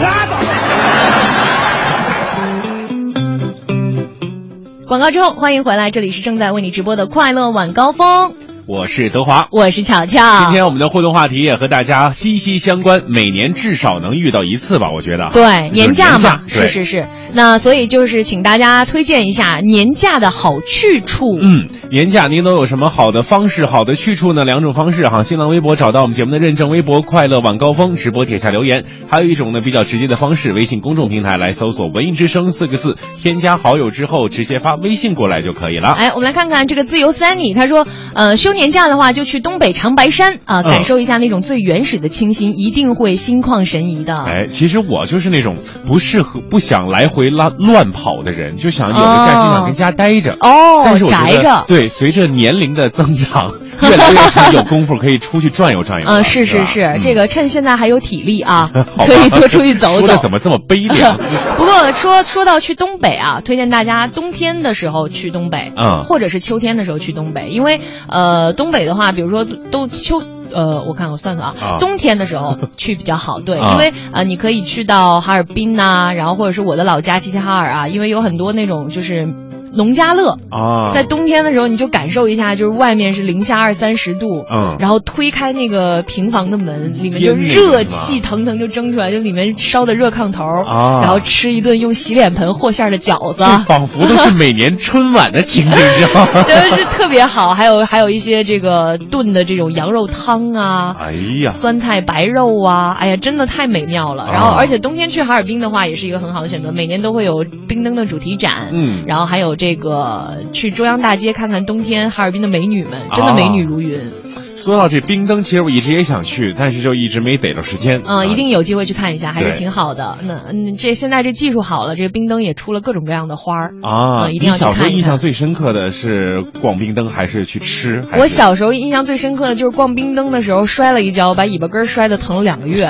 广告之后，欢迎回来，这里是正在为你直播的快乐晚高峰。我是德华，我是巧巧。今天我们的互动话题也和大家息息相关，每年至少能遇到一次吧，我觉得。对，年假嘛，是是是。那所以就是请大家推荐一下年假的好去处。嗯，年假您都有什么好的方式、好的去处呢？两种方式哈，新浪微博找到我们节目的认证微博“快乐晚高峰”直播帖下留言，还有一种呢比较直接的方式，微信公众平台来搜索“文艺之声”四个字，添加好友之后直接发微信过来就可以了。哎，我们来看看这个自由 Sunny，他说，呃，休年假的话就去东北长白山啊、呃，感受一下那种最原始的清新，一定会心旷神怡的。哎，其实我就是那种不适合、不想来回乱乱跑的人，就想有个假就想跟家待着。哦，但是我宅着。对，随着年龄的增长，[laughs] 越来越想有功夫可以出去转悠转悠。嗯，是是是，嗯、这个趁现在还有体力啊，[laughs] 可以多出去走走。[laughs] 说的怎么这么悲凉？不过说说到去东北啊，推荐大家冬天的时候去东北，嗯，或者是秋天的时候去东北，因为呃，东北的话，比如说冬秋。呃，我看我算算啊，啊冬天的时候去比较好，对，啊因为呃，你可以去到哈尔滨呐、然后或者是我的老家齐齐哈尔啊，因为有很多那种就是农家乐啊，在冬天的时候你就感受一下，就是外面是零下二三十度，嗯，然后推开那个平房的门，里面就热气腾腾就蒸出来，就里面烧的热炕头啊，然后吃一顿用洗脸盆和馅的饺子，这仿佛都是每年春晚的情景，你知道吗？[laughs] 对，是特别好。还有还有一些这个炖的这种羊肉汤啊，哎呀，酸菜白肉啊，哎呀，真的太美妙了。然后而且冬天去哈尔滨的话，也是一个很好的选择，每年都会有冰灯的主题展，嗯，然后还有这个去中央大街看看冬天哈尔滨的美女们，真的美女如云。说到这冰灯，其实我一直也想去，但是就一直没逮着时间。嗯，一定有机会去看一下，还是挺好的。那嗯，这现在这技术好了，这个冰灯也出了各种各样的花儿啊，一定要去看你小时候印象最深刻的是逛冰灯，还是去吃？我小时候印象最深刻的就是逛冰灯的时候摔了一跤，把尾巴根摔的疼了两个月。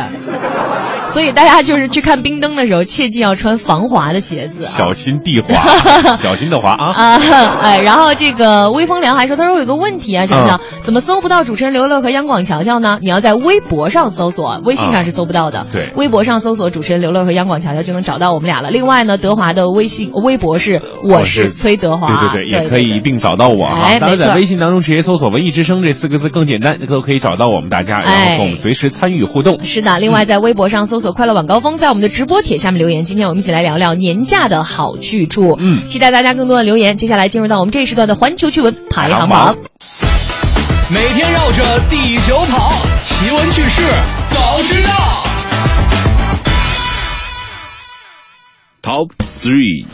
所以大家就是去看冰灯的时候，切记要穿防滑的鞋子，小心地滑，[laughs] 小心的滑啊！啊，哎，然后这个微风凉还说，他说我有个问题啊，想想、嗯、怎么搜不到主持人刘乐和央广乔乔呢？你要在微博上搜索，微信上是搜不到的。嗯、对，微博上搜索主持人刘乐和央广乔乔就能找到我们俩了。另外呢，德华的微信微博是我是崔德华，对对对，也可以一并找到我哈。哎，当然在微信当中直接搜索“文艺之声”这四个字更简单，都可以找到我们大家，然后和我们随时参与互动。是的，另外在微博上搜索“快乐晚高峰”。在我们的直播帖下面留言，今天我们一起来聊聊年假的好去处。嗯，期待大家更多的留言。接下来进入到我们这一时段的环球趣闻排行榜。每天绕着地球跑，奇闻趣事早知道。Top three，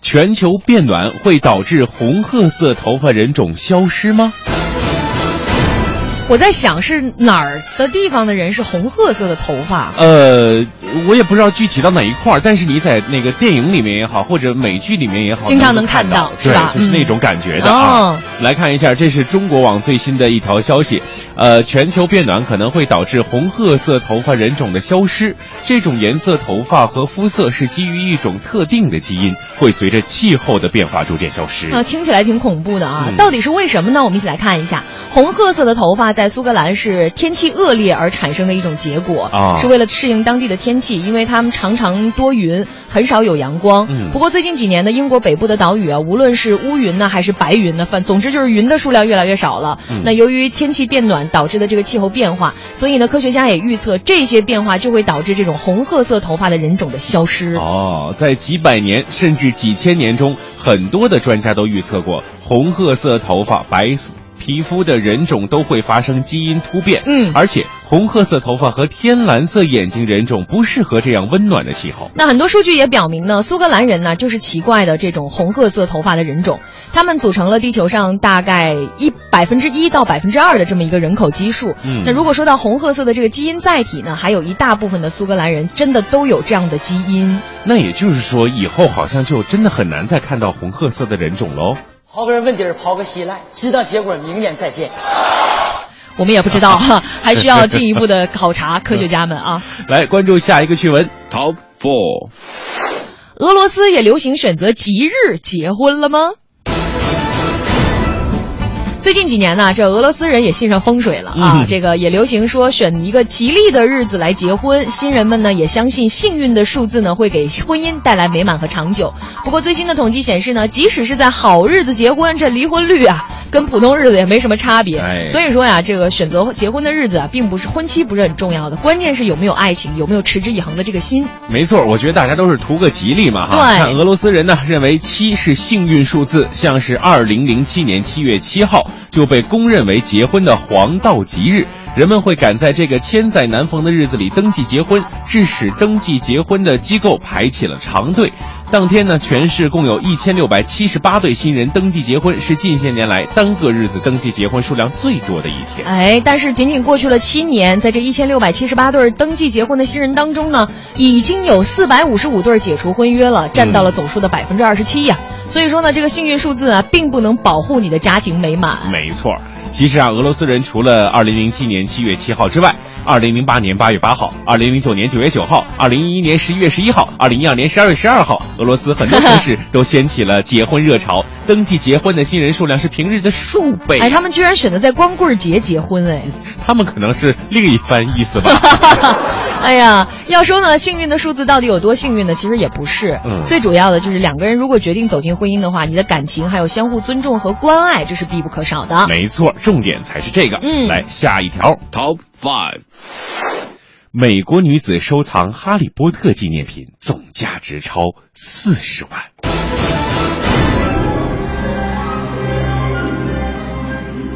全球变暖会导致红褐色头发人种消失吗？我在想是哪儿的地方的人是红褐色的头发？呃，我也不知道具体到哪一块儿，但是你在那个电影里面也好，或者美剧里面也好，经常能看到，是吧？就是那种感觉的嗯、啊。哦、来看一下，这是中国网最新的一条消息，呃，全球变暖可能会导致红褐色头发人种的消失。这种颜色头发和肤色是基于一种特定的基因，会随着气候的变化逐渐消失。啊，听起来挺恐怖的啊！嗯、到底是为什么呢？我们一起来看一下，红褐色的头发在苏格兰是天气恶劣而产生的一种结果啊，是为了适应当地的天气，因为他们常常多云，很少有阳光。嗯，不过最近几年呢，英国北部的岛屿啊，无论是乌云呢还是白云呢，反总之就是云的数量越来越少了。嗯、那由于天气变暖导致的这个气候变化，所以呢，科学家也预测这些变化就会导致这种红褐色头发的人种的消失。哦，在几百年甚至几千年中，很多的专家都预测过红褐色头发、白皮肤的人种都会发生基因突变，嗯，而且红褐色头发和天蓝色眼睛人种不适合这样温暖的气候。那很多数据也表明呢，苏格兰人呢就是奇怪的这种红褐色头发的人种，他们组成了地球上大概一百分之一到百分之二的这么一个人口基数。嗯，那如果说到红褐色的这个基因载体呢，还有一大部分的苏格兰人真的都有这样的基因。那也就是说，以后好像就真的很难再看到红褐色的人种喽。刨根问底儿刨个稀烂，知道结果明年再见。[laughs] 我们也不知道哈，[laughs] 还需要进一步的考察，科学家们啊。[laughs] 来关注下一个趣闻，Top Four。俄罗斯也流行选择吉日结婚了吗？最近几年呢，这俄罗斯人也信上风水了啊，嗯、这个也流行说选一个吉利的日子来结婚。新人们呢也相信幸运的数字呢会给婚姻带来美满和长久。不过最新的统计显示呢，即使是在好日子结婚，这离婚率啊跟普通日子也没什么差别。哎、所以说呀，这个选择结婚的日子啊，并不是婚期不是很重要的，关键是有没有爱情，有没有持之以恒的这个心。没错，我觉得大家都是图个吉利嘛哈。对，看俄罗斯人呢认为七是幸运数字，像是二零零七年七月七号就被公认。为结婚的黄道吉日，人们会赶在这个千载难逢的日子里登记结婚，致使登记结婚的机构排起了长队。当天呢，全市共有一千六百七十八对新人登记结婚，是近些年来单个日子登记结婚数量最多的一天。哎，但是仅仅过去了七年，在这一千六百七十八对登记结婚的新人当中呢，已经有四百五十五对解除婚约了，占到了总数的百分之二十七呀。所以说呢，这个幸运数字啊，并不能保护你的家庭美满。没错。其实啊，俄罗斯人除了二零零七年七月七号之外，二零零八年八月八号、二零零九年九月九号、二零一一年十一月十一号、二零一二年十二月十二号，俄罗斯很多城市 [laughs] 都掀起了结婚热潮，登记结婚的新人数量是平日的数倍。哎，他们居然选择在光棍节结婚，哎，[laughs] 他们可能是另一番意思吧。[laughs] 哎呀，要说呢，幸运的数字到底有多幸运呢？其实也不是，嗯最主要的就是两个人如果决定走进婚姻的话，你的感情还有相互尊重和关爱，这是必不可少的。没错，重点才是这个。嗯来下一条，Top Five。美国女子收藏《哈利波特》纪念品，总价值超四十万。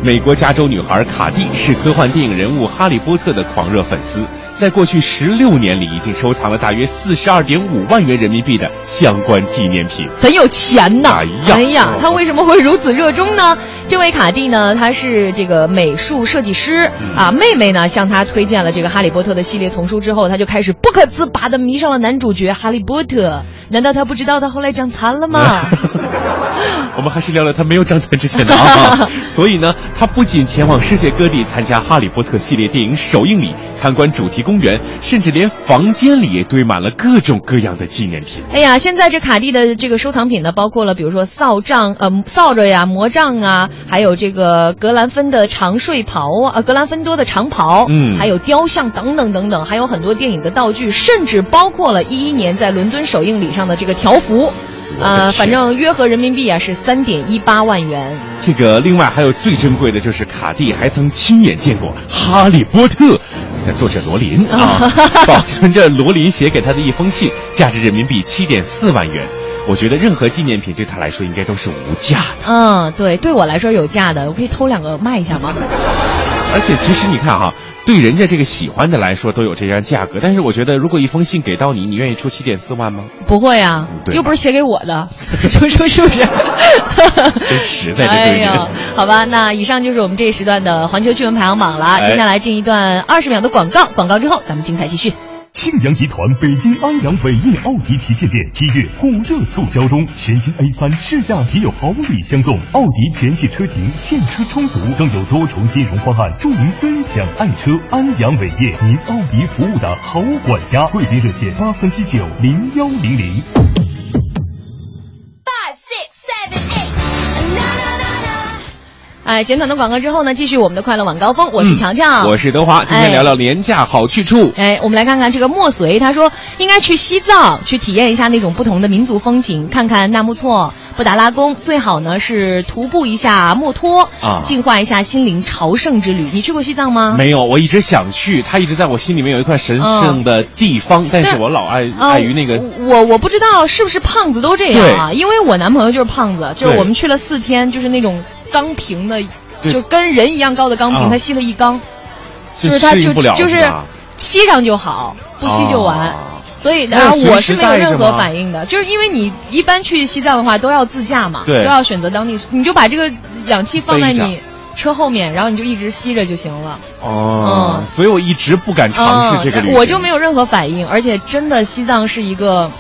美国加州女孩卡蒂是科幻电影人物哈利波特的狂热粉丝，在过去十六年里，已经收藏了大约四十二点五万元人民币的相关纪念品。很有钱呐！哎呀他为什么会如此热衷呢？这位卡蒂呢，他是这个美术设计师、嗯啊。妹妹呢向他推荐了这个《哈利波特》的系列丛书之后，他就开始不可自拔的迷上了男主角哈利波特。难道他不知道他后来长残了吗？[laughs] 我们还是聊聊他没有长残之前的啊。[laughs] 所以呢，他不仅前往世界各地参加《哈利波特》系列电影首映礼，参观主题公园，甚至连房间里也堆满了各种各样的纪念品。哎呀，现在这卡蒂的这个收藏品呢，包括了比如说扫杖、呃扫帚呀、魔杖啊，还有这个格兰芬的长睡袍啊，呃格兰芬多的长袍，嗯还有雕像等等等等，还有很多电影的道具，甚至包括了一一年在伦敦首映礼上的这个条幅。呃，反正约合人民币啊是三点一八万元。这个另外还有最珍贵的就是卡蒂还曾亲眼见过《哈利波特》的作者罗琳啊，[laughs] 保存着罗琳写给他的一封信，价值人民币七点四万元。我觉得任何纪念品对他来说应该都是无价的。嗯，对，对我来说有价的，我可以偷两个卖一下吗？而且其实你看哈，对人家这个喜欢的来说都有这样价格，但是我觉得如果一封信给到你，你愿意出七点四万吗？不会呀、对又不是写给我的，[laughs] 就说是不是？真实在这哎对面。呀，好吧，那以上就是我们这一时段的环球趣闻排行榜了。哎接下来进一段二十秒的广告，广告之后咱们精彩继续。庆阳集团北京安阳伟业奥迪旗舰店七月火热促销中，全新 A 三试驾即有好礼相送，奥迪全系车型现车充足，更有多重金融方案助您分享爱车。安阳伟业，您奥迪服务的好管家，贵宾热线八三七九零幺零零。哎，简短的广告之后呢，继续我们的快乐晚高峰，我是强强，嗯我是德华，今天聊聊廉价好去处。哎，我们来看看这个墨随，他说应该去西藏去体验一下那种不同的民族风情，看看纳木错、布达拉宫，最好呢是徒步一下墨脱啊净化一下心灵朝圣之旅。你去过西藏吗？没有，我一直想去，它一直在我心里面有一块神圣的地方，但是我老爱啊碍于那个。我我不知道是不是胖子都这样啊，因为我男朋友就是胖子，就是我们去了四天，就是那种钢瓶的，就跟人一样高的钢瓶，啊他吸了一缸，就是他就就是吸上就好，不吸就完。啊所以，那然后我是没有任何反应的，就是因为你一般去西藏的话都要自驾嘛，对。都要选择当地，你就把这个氧气放在你车后面，然后你就一直吸着就行了。哦，嗯。所以我一直不敢尝试这个嗯，我就没有任何反应，而且真的西藏是一个，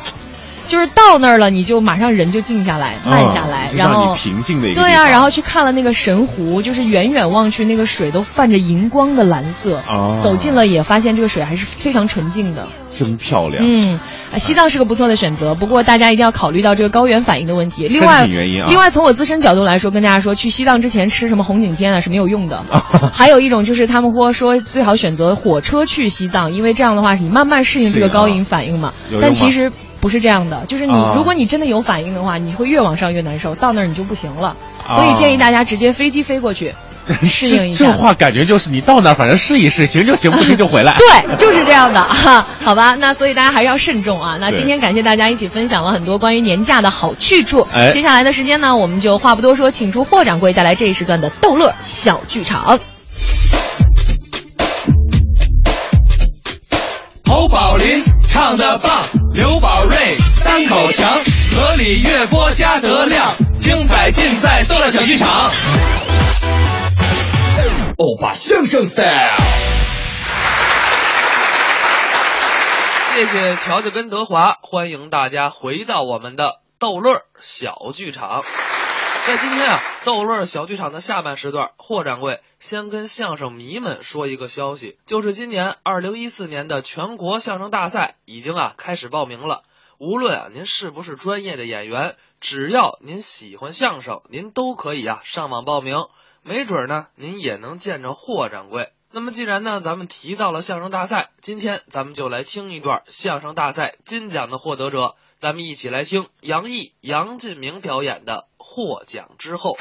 就是到那儿了，你就马上人就静下来，慢下来，然后平静的一个对啊、然后去看了那个神湖，就是远远望去那个水都泛着荧光的蓝色，哦走近了也发现这个水还是非常纯净的。真漂亮。嗯，呃西藏是个不错的选择，不过大家一定要考虑到这个高原反应的问题。另外，原因啊另外从我自身角度来说，跟大家说，去西藏之前吃什么红景天啊是没有用的。[laughs] 还有一种就是他们说说最好选择火车去西藏，因为这样的话你慢慢适应这个高原反应嘛。但其实不是这样的，就是你、啊如果你真的有反应的话，你会越往上越难受，到那儿你就不行了。啊所以建议大家直接飞机飞过去，[laughs] 适应一下。这话感觉就是你到那儿反正试一试，行就行，不行就回来。[laughs] 对，就是这样的哈，[laughs] 好吧，那所以大家还是要慎重啊。那今天感谢大家一起分享了很多关于年假的好去处。哎接下来的时间呢，我们就话不多说，请出霍掌柜带来这一时段的逗乐小剧场。侯宝林唱的棒，里月波加德亮，精彩尽在逗乐小剧场。欧巴相声 style。谢谢乔乔跟德华，欢迎大家回到我们的逗乐小剧场。在今天啊，逗乐小剧场的下半时段，霍掌柜先跟相声迷们说一个消息，就是今年二零一四年的全国相声大赛已经啊开始报名了。无论啊您是不是专业的演员，只要您喜欢相声，您都可以啊上网报名。没准呢，您也能见着霍掌柜。那么既然呢，咱们提到了相声大赛，今天咱们就来听一段相声大赛金奖的获得者，咱们一起来听杨毅、杨进明表演的获奖之后。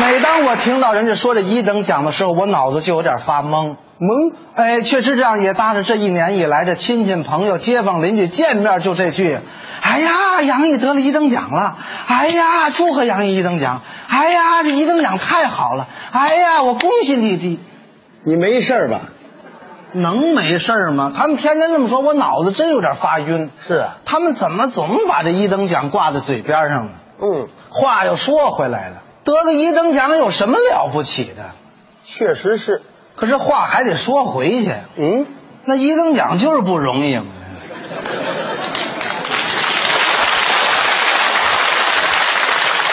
每当我听到人家说这一等奖的时候，我脑子就有点发懵。懵，哎，确实这样，也搭着这一年以来，这亲戚朋友、街坊邻居见面就这句：“哎呀，杨毅得了一等奖了！哎呀，祝贺杨毅一等奖！哎呀，这一等奖太好了！哎呀，我恭喜你你。”你没事吧？能没事吗？他们天天这么说，我脑子真有点发晕。是啊，他们怎么总把这一等奖挂在嘴边上呢？嗯，话又说回来了，得个一等奖有什么了不起的？确实是。可是话还得说回去，嗯，那一等奖就是不容易嘛。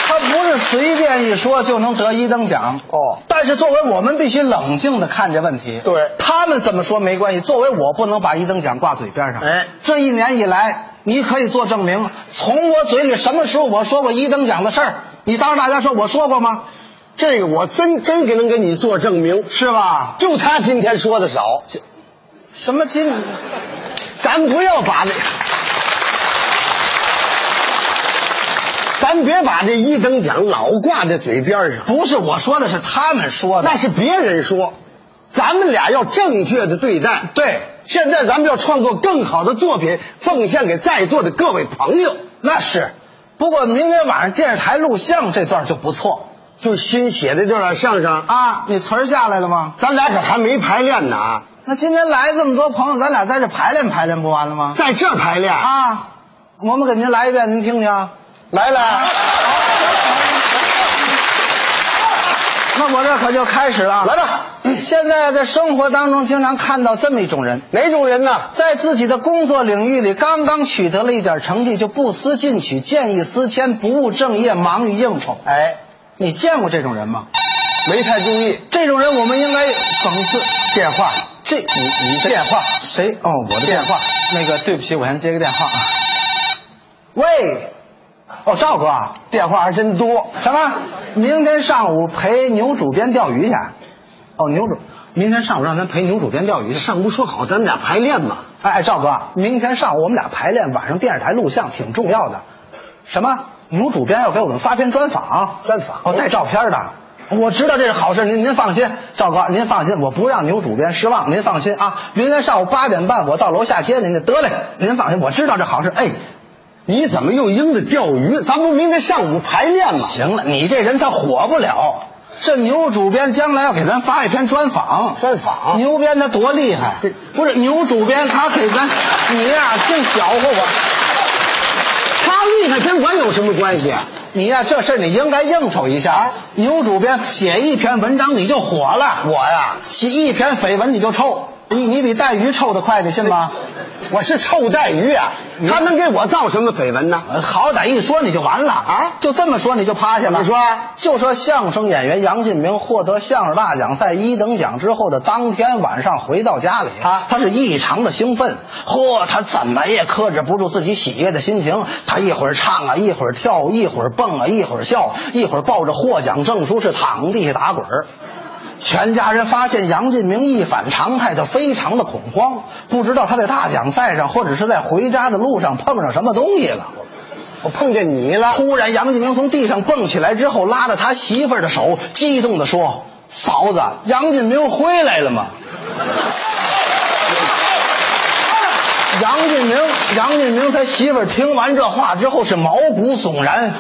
他不是随便一说就能得一等奖哦。但是作为我们必须冷静的看这问题。对，他们怎么说没关系。作为我不能把一等奖挂嘴边上。哎，这一年以来，你可以做证明，从我嘴里什么时候我说过一等奖的事儿？你当着大家说我说过吗？这个我真真给能给你做证明，是吧？就他今天说的少，什么今？咱不要把这，咱别把这一等奖老挂在嘴边上。不是我说的，是他们说的，那是别人说。咱们俩要正确的对待。对，现在咱们要创作更好的作品，奉献给在座的各位朋友。那是，不过明天晚上电视台录像这段就不错。就新写的这段相声啊，你词儿下来了吗？咱俩可还没排练呢啊。那今天来这么多朋友，咱俩在这排练排练不完了吗？在这排练啊！我们给您来一遍，您听听。来来。那我这可就开始了。来吧。现在在生活当中经常看到这么一种人，哪种人呢？在自己的工作领域里刚刚取得了一点成绩，就不思进取、见异思迁、不务正业、忙于应酬。哎。你见过这种人吗？没太注意。这种人我们应该讽刺。电话，这你你电话谁？哦，我的电话。那个，对不起，我先接个电话啊。喂，哦，赵哥，电话还真多。什么？明天上午陪牛主编钓鱼去。哦，牛主，明天上午让咱陪牛主编钓鱼去。上午说好，咱们俩排练嘛。哎哎，赵哥，明天上午我们俩排练，晚上电视台录像，挺重要的。什么？牛主编要给我们发篇专访，专访哦，带照片的。我知道这是好事，您您放心，赵哥您放心，我不让牛主编失望，您放心啊。明天上午八点半我到楼下接您去，得嘞，您放心，我知道这好事。哎，你怎么又鹰子钓鱼？咱不明天上午排练吗？行了，你这人他火不了。这牛主编将来要给咱发一篇专访，专访牛编他多厉害，不是牛主编他给咱，你呀净搅和我。他厉害跟我有什么关系啊？你呀，这事你应该应酬一下。牛主编写一篇文章你就火了，我呀写一篇绯闻你就臭，你你比带鱼臭的快，你信吗？我是臭带鱼啊，他能给我造什么绯闻呢？好歹一说你就完了啊！就这么说你就趴下了。你说，就说相声演员杨进明获得相声大奖赛一等奖之后的当天晚上回到家里啊，他是异常的兴奋。嚯，他怎么也克制不住自己喜悦的心情，他一会儿唱啊，一会儿跳，一会儿蹦啊，一会儿笑，一会儿抱着获奖证书是躺地下打滚儿。全家人发现杨进明一反常态，就非常的恐慌，不知道他在大奖赛上或者是在回家的路上碰上什么东西了。我碰见你了！突然，杨进明从地上蹦起来之后，拉着他媳妇儿的手，激动地说：“嫂子，杨进明回来了吗？” [laughs] 杨进明，杨进明他媳妇儿听完这话之后是毛骨悚然。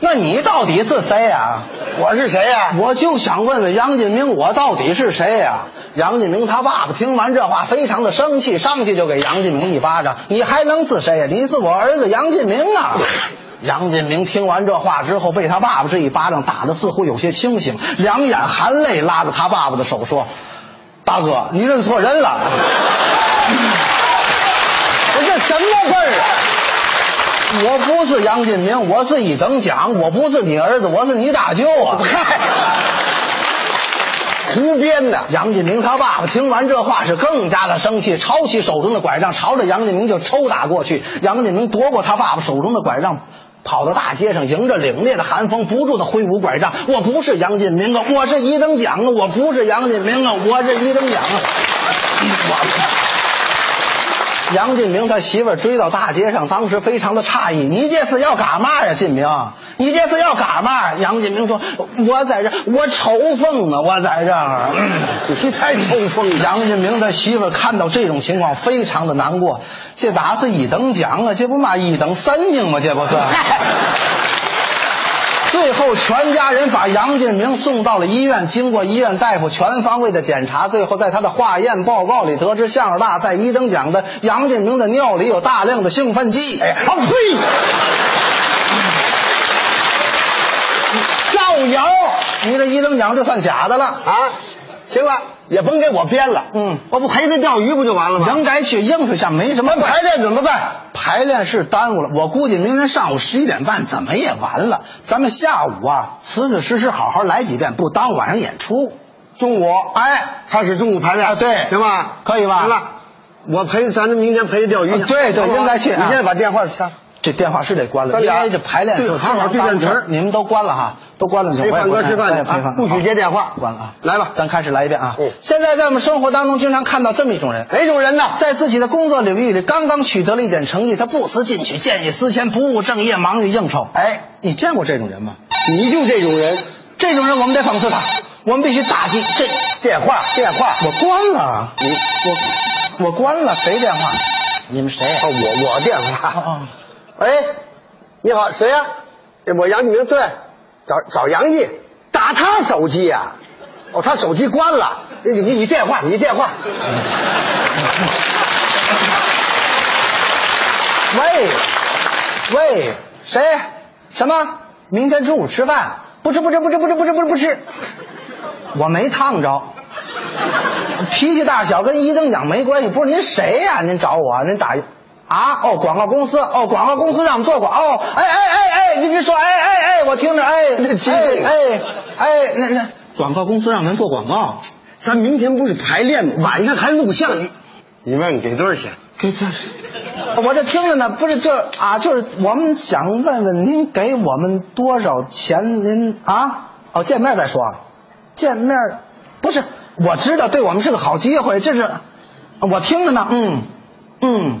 那你到底是谁呀、我是谁呀、我就想问问杨进明，我到底是谁呀、杨进明他爸爸听完这话，非常的生气，上去就给杨进明一巴掌。你还能是谁呀、你是我儿子杨进明啊！[laughs] 杨进明听完这话之后，被他爸爸这一巴掌打的似乎有些清醒，两眼含泪，拉着他爸爸的手说：“大哥，你认错人了。” [laughs] 我这什么味儿啊？我不是杨金明，我是一等奖，我不是你儿子，我是你大舅啊！嗨，胡编的。杨金明他爸爸听完这话是更加的生气，抄起手中的拐杖，朝着杨金明就抽打过去。杨金明夺过他爸爸手中的拐杖，跑到大街上，迎着凛冽的寒风，不住的挥舞拐杖。我不是杨进明啊，我是一等奖啊！我不是杨进明啊，我是一等奖啊！我。[laughs] 杨进明他媳妇追到大街上，当时非常的诧异：“你这是要干嘛呀，进明？你这是要干嘛？”杨进明说：“我在这，我抽风呢，我在这儿。嗯”你才抽风！杨进明他媳妇看到这种情况，非常的难过。这咋是一等奖啊？这不嘛一等神经吗？这不是。[laughs] 最后，全家人把杨建明送到了医院。经过医院大夫全方位的检查，最后在他的化验报告里得知，相声大赛一等奖的杨建明的尿里有大量的兴奋剂。哎，啊呸！造谣！你这一等奖就算假的了啊！行了，也甭给我编了。嗯，我不陪他钓鱼不就完了吗？应该去应付下，没什么。排练怎么办？排练是耽误了，我估计明天上午十一点半怎么也完了。咱们下午啊，死死实实好好来几遍，不耽误晚上演出。中午，哎，开始中午排练，啊对行吧？可以吧行了，我陪咱们明天陪他钓鱼去。啊对对应该去啊你现在把电话掐。这电话是得关了，因为这排练对是好好对电词儿你们都关了哈，都关了。陪范哥吃饭去对陪饭啊，不许接电话。关了啊。来吧，咱开始来一遍啊。嗯现在在我们生活当中经常看到这么一种人，哪种人呢？在自己的工作领域里刚刚取得了一点成绩，他不思进取，见异思迁，不务正业，忙于应酬。哎，你见过这种人吗？你就这种人，这种人我们得讽刺他，我们必须打击这电话电话，我关了，你我我关了，谁电话？你们谁？哦，我我电话。哦喂，你好，谁呀、我杨继明，对，找找杨毅，打他手机呀、哦，他手机关了，你你你电话，你电话。喂，喂，谁？什么？明天中午吃饭？不吃，不吃，不吃，不吃，不吃，不吃，不吃。我没烫着，脾气大小跟一等奖没关系。不是您谁呀、您找我，您打啊？哦，广告公司，哦，广告公司让我们做广哦，哎哎哎哎，您您说，哎哎哎，我听着，哎，哎哎哎，那那广告公司让咱做广告，咱明天不是排练吗？晚上还录像，你你问给多少钱？给这，我这听着呢，不是这啊，就是我们想问问您给我们多少钱？您啊，哦，见面再说，见面不是，我知道对我们是个好机会，这是我听着呢，嗯嗯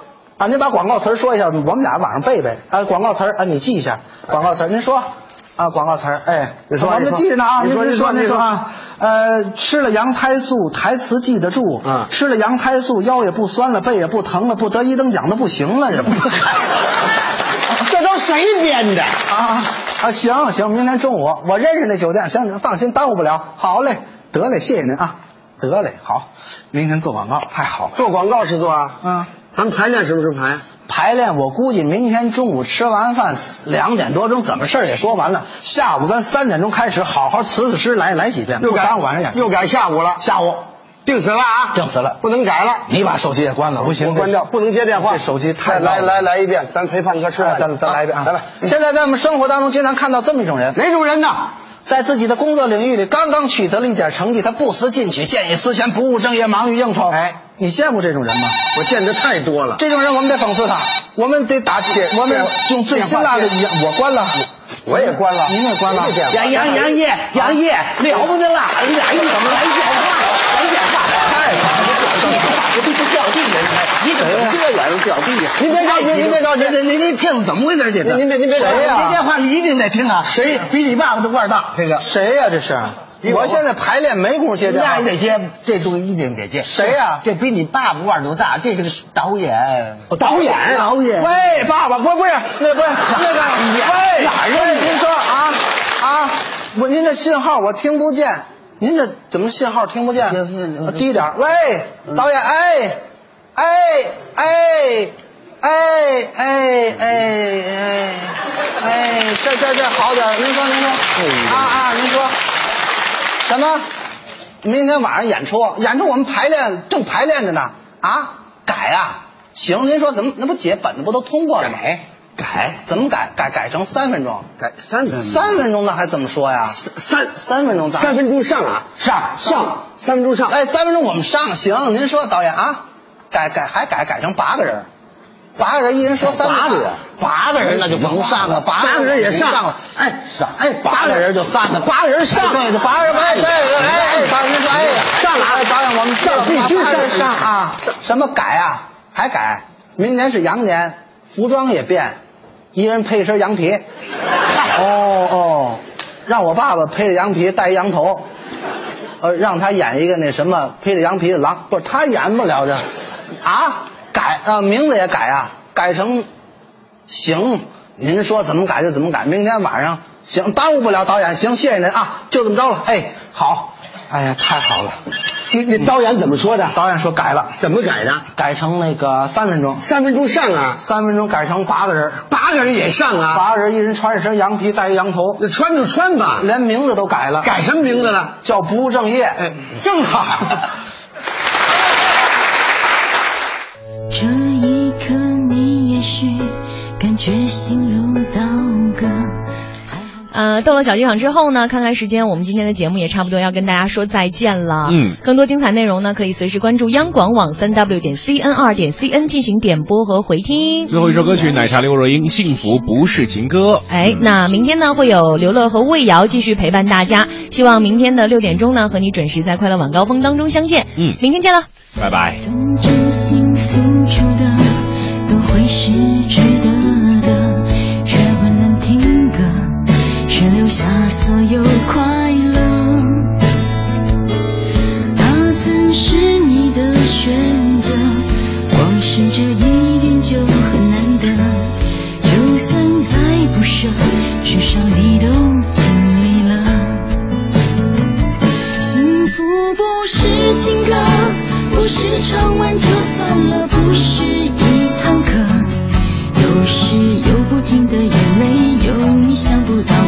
啊，您把广告词说一下，我们俩晚上背背啊，广告词啊，你记一下广告词，您说。啊，广告词儿，哎，你说我们记着呢啊，您说您说您说啊，呃，吃了羊胎素，台词记得住，嗯吃了羊胎素，腰也不酸了，背也不疼了，不得一等奖都不行了，这不，这都谁编的？啊啊，行行，明天中午我认识那酒店，行，放心，耽误不了。好嘞，得嘞，谢谢您啊，得嘞，好，明天做广告太好了。做广告是做啊？嗯，咱们排练什么时候排？排练我估计明天中午吃完饭两点多钟，怎么事儿也说完了。下午咱三点钟开始，好好辞辞诗来来几遍，又改晚上演出。又改下午了，下午定死了啊！定死了，不能改了。你把手机也关了，不行，关掉，不能接电话。这手机太来来来来一遍，咱陪范哥吃饭。哎咱咱来一遍啊！来吧。现在在我们生活当中经常看到这么一种人，哪种人呢？在自己的工作领域里刚刚取得了一点成绩，他不思进取，见异思迁，不务正业，忙于应酬。哎，你见过这种人吗？我见的太多了。这种人我们得讽刺他，我们得打击，我们用最辛辣的语言。我关了，我也关了，您也关了。杨杨杨烨，杨烨了不得了！哎呀，你怎么来电话？来电话！太我这不掉地下了，你怎么这远掉地下？您别着急，您别着急，您您您骗子怎么回事？这个您别您别谁呀您电话一定得听啊！谁比你爸爸的腕儿大？这个谁呀？这是？我现在排练没工夫接电话那。你得接，这东西一定得接。谁呀这比你爸爸腕儿都大，这是个导演。哦导演，导演。喂，爸爸，不不是，那不是那个，喂，哪儿啊，您说啊啊，我您这信号我听不见，您这怎么信号听不见？低点。喂，导演，哎，哎哎哎哎哎哎哎，这这这好点，您说您说啊啊，您说什么？明天晚上演出，演出我们排练正排练着呢。啊，改啊、行，您说怎么那不姐本子不都通过了吗？改。改。怎么改？改改成三分钟，改三分三分钟那还怎么说呀？三三。分钟，三分钟上啊上。上。三分钟上，哎，三分钟我们上。行。您说导演啊，改改还改改成八个人。八个人，一人说三个人八个人那就甭上了，八八个人也上上了，哎上哎，八个人就散了，八个人上，对对，八个人，哎对对，哎哎，导演您说，哎上了，哎导演我们上，必须八个人上。上。啊，什么改啊？还改？明年是羊年，服装也变，一人配一身羊皮。哦哦，让我爸爸披着羊皮，戴一羊头，呃，让他演一个那什么披着羊皮的狼，不是他演不了这，啊，改啊，名字也改啊，改成行，您说怎么改就怎么改，明天晚上行，耽误不了导演，行，谢谢您啊，就这么着了，哎，好，哎呀，太好了，你你导演怎么说的？导演说改了，怎么改的？改成那个三分钟，三分钟上啊，三分钟改成八个人，八个人也上啊，八个人一人穿一身羊皮，戴一羊头，那穿就穿吧，连名字都改了，改什么名字了？叫不务正业，哎，正好。呃，到了小剧场之后呢，看看时间，我们今天的节目也差不多要跟大家说再见了。嗯，更多精彩内容呢，可以随时关注央广网三 w 点 cn 二点 cn 进行点播和回听。最后一首歌曲，奶茶刘若英《幸福不是情歌》。哎，那明天呢会有刘乐和魏瑶继续陪伴大家，希望明天的六点钟呢和你准时在快乐晚高峰当中相见。嗯，明天见了，拜拜。真心付出的都会是只留下所有快乐。那曾是你的选择，光是这一点就很难得。就算再不舍，至少你都经历了。幸福不是情歌，不是唱完就算了，不是一堂课，有时有不停的眼泪，有你想不到。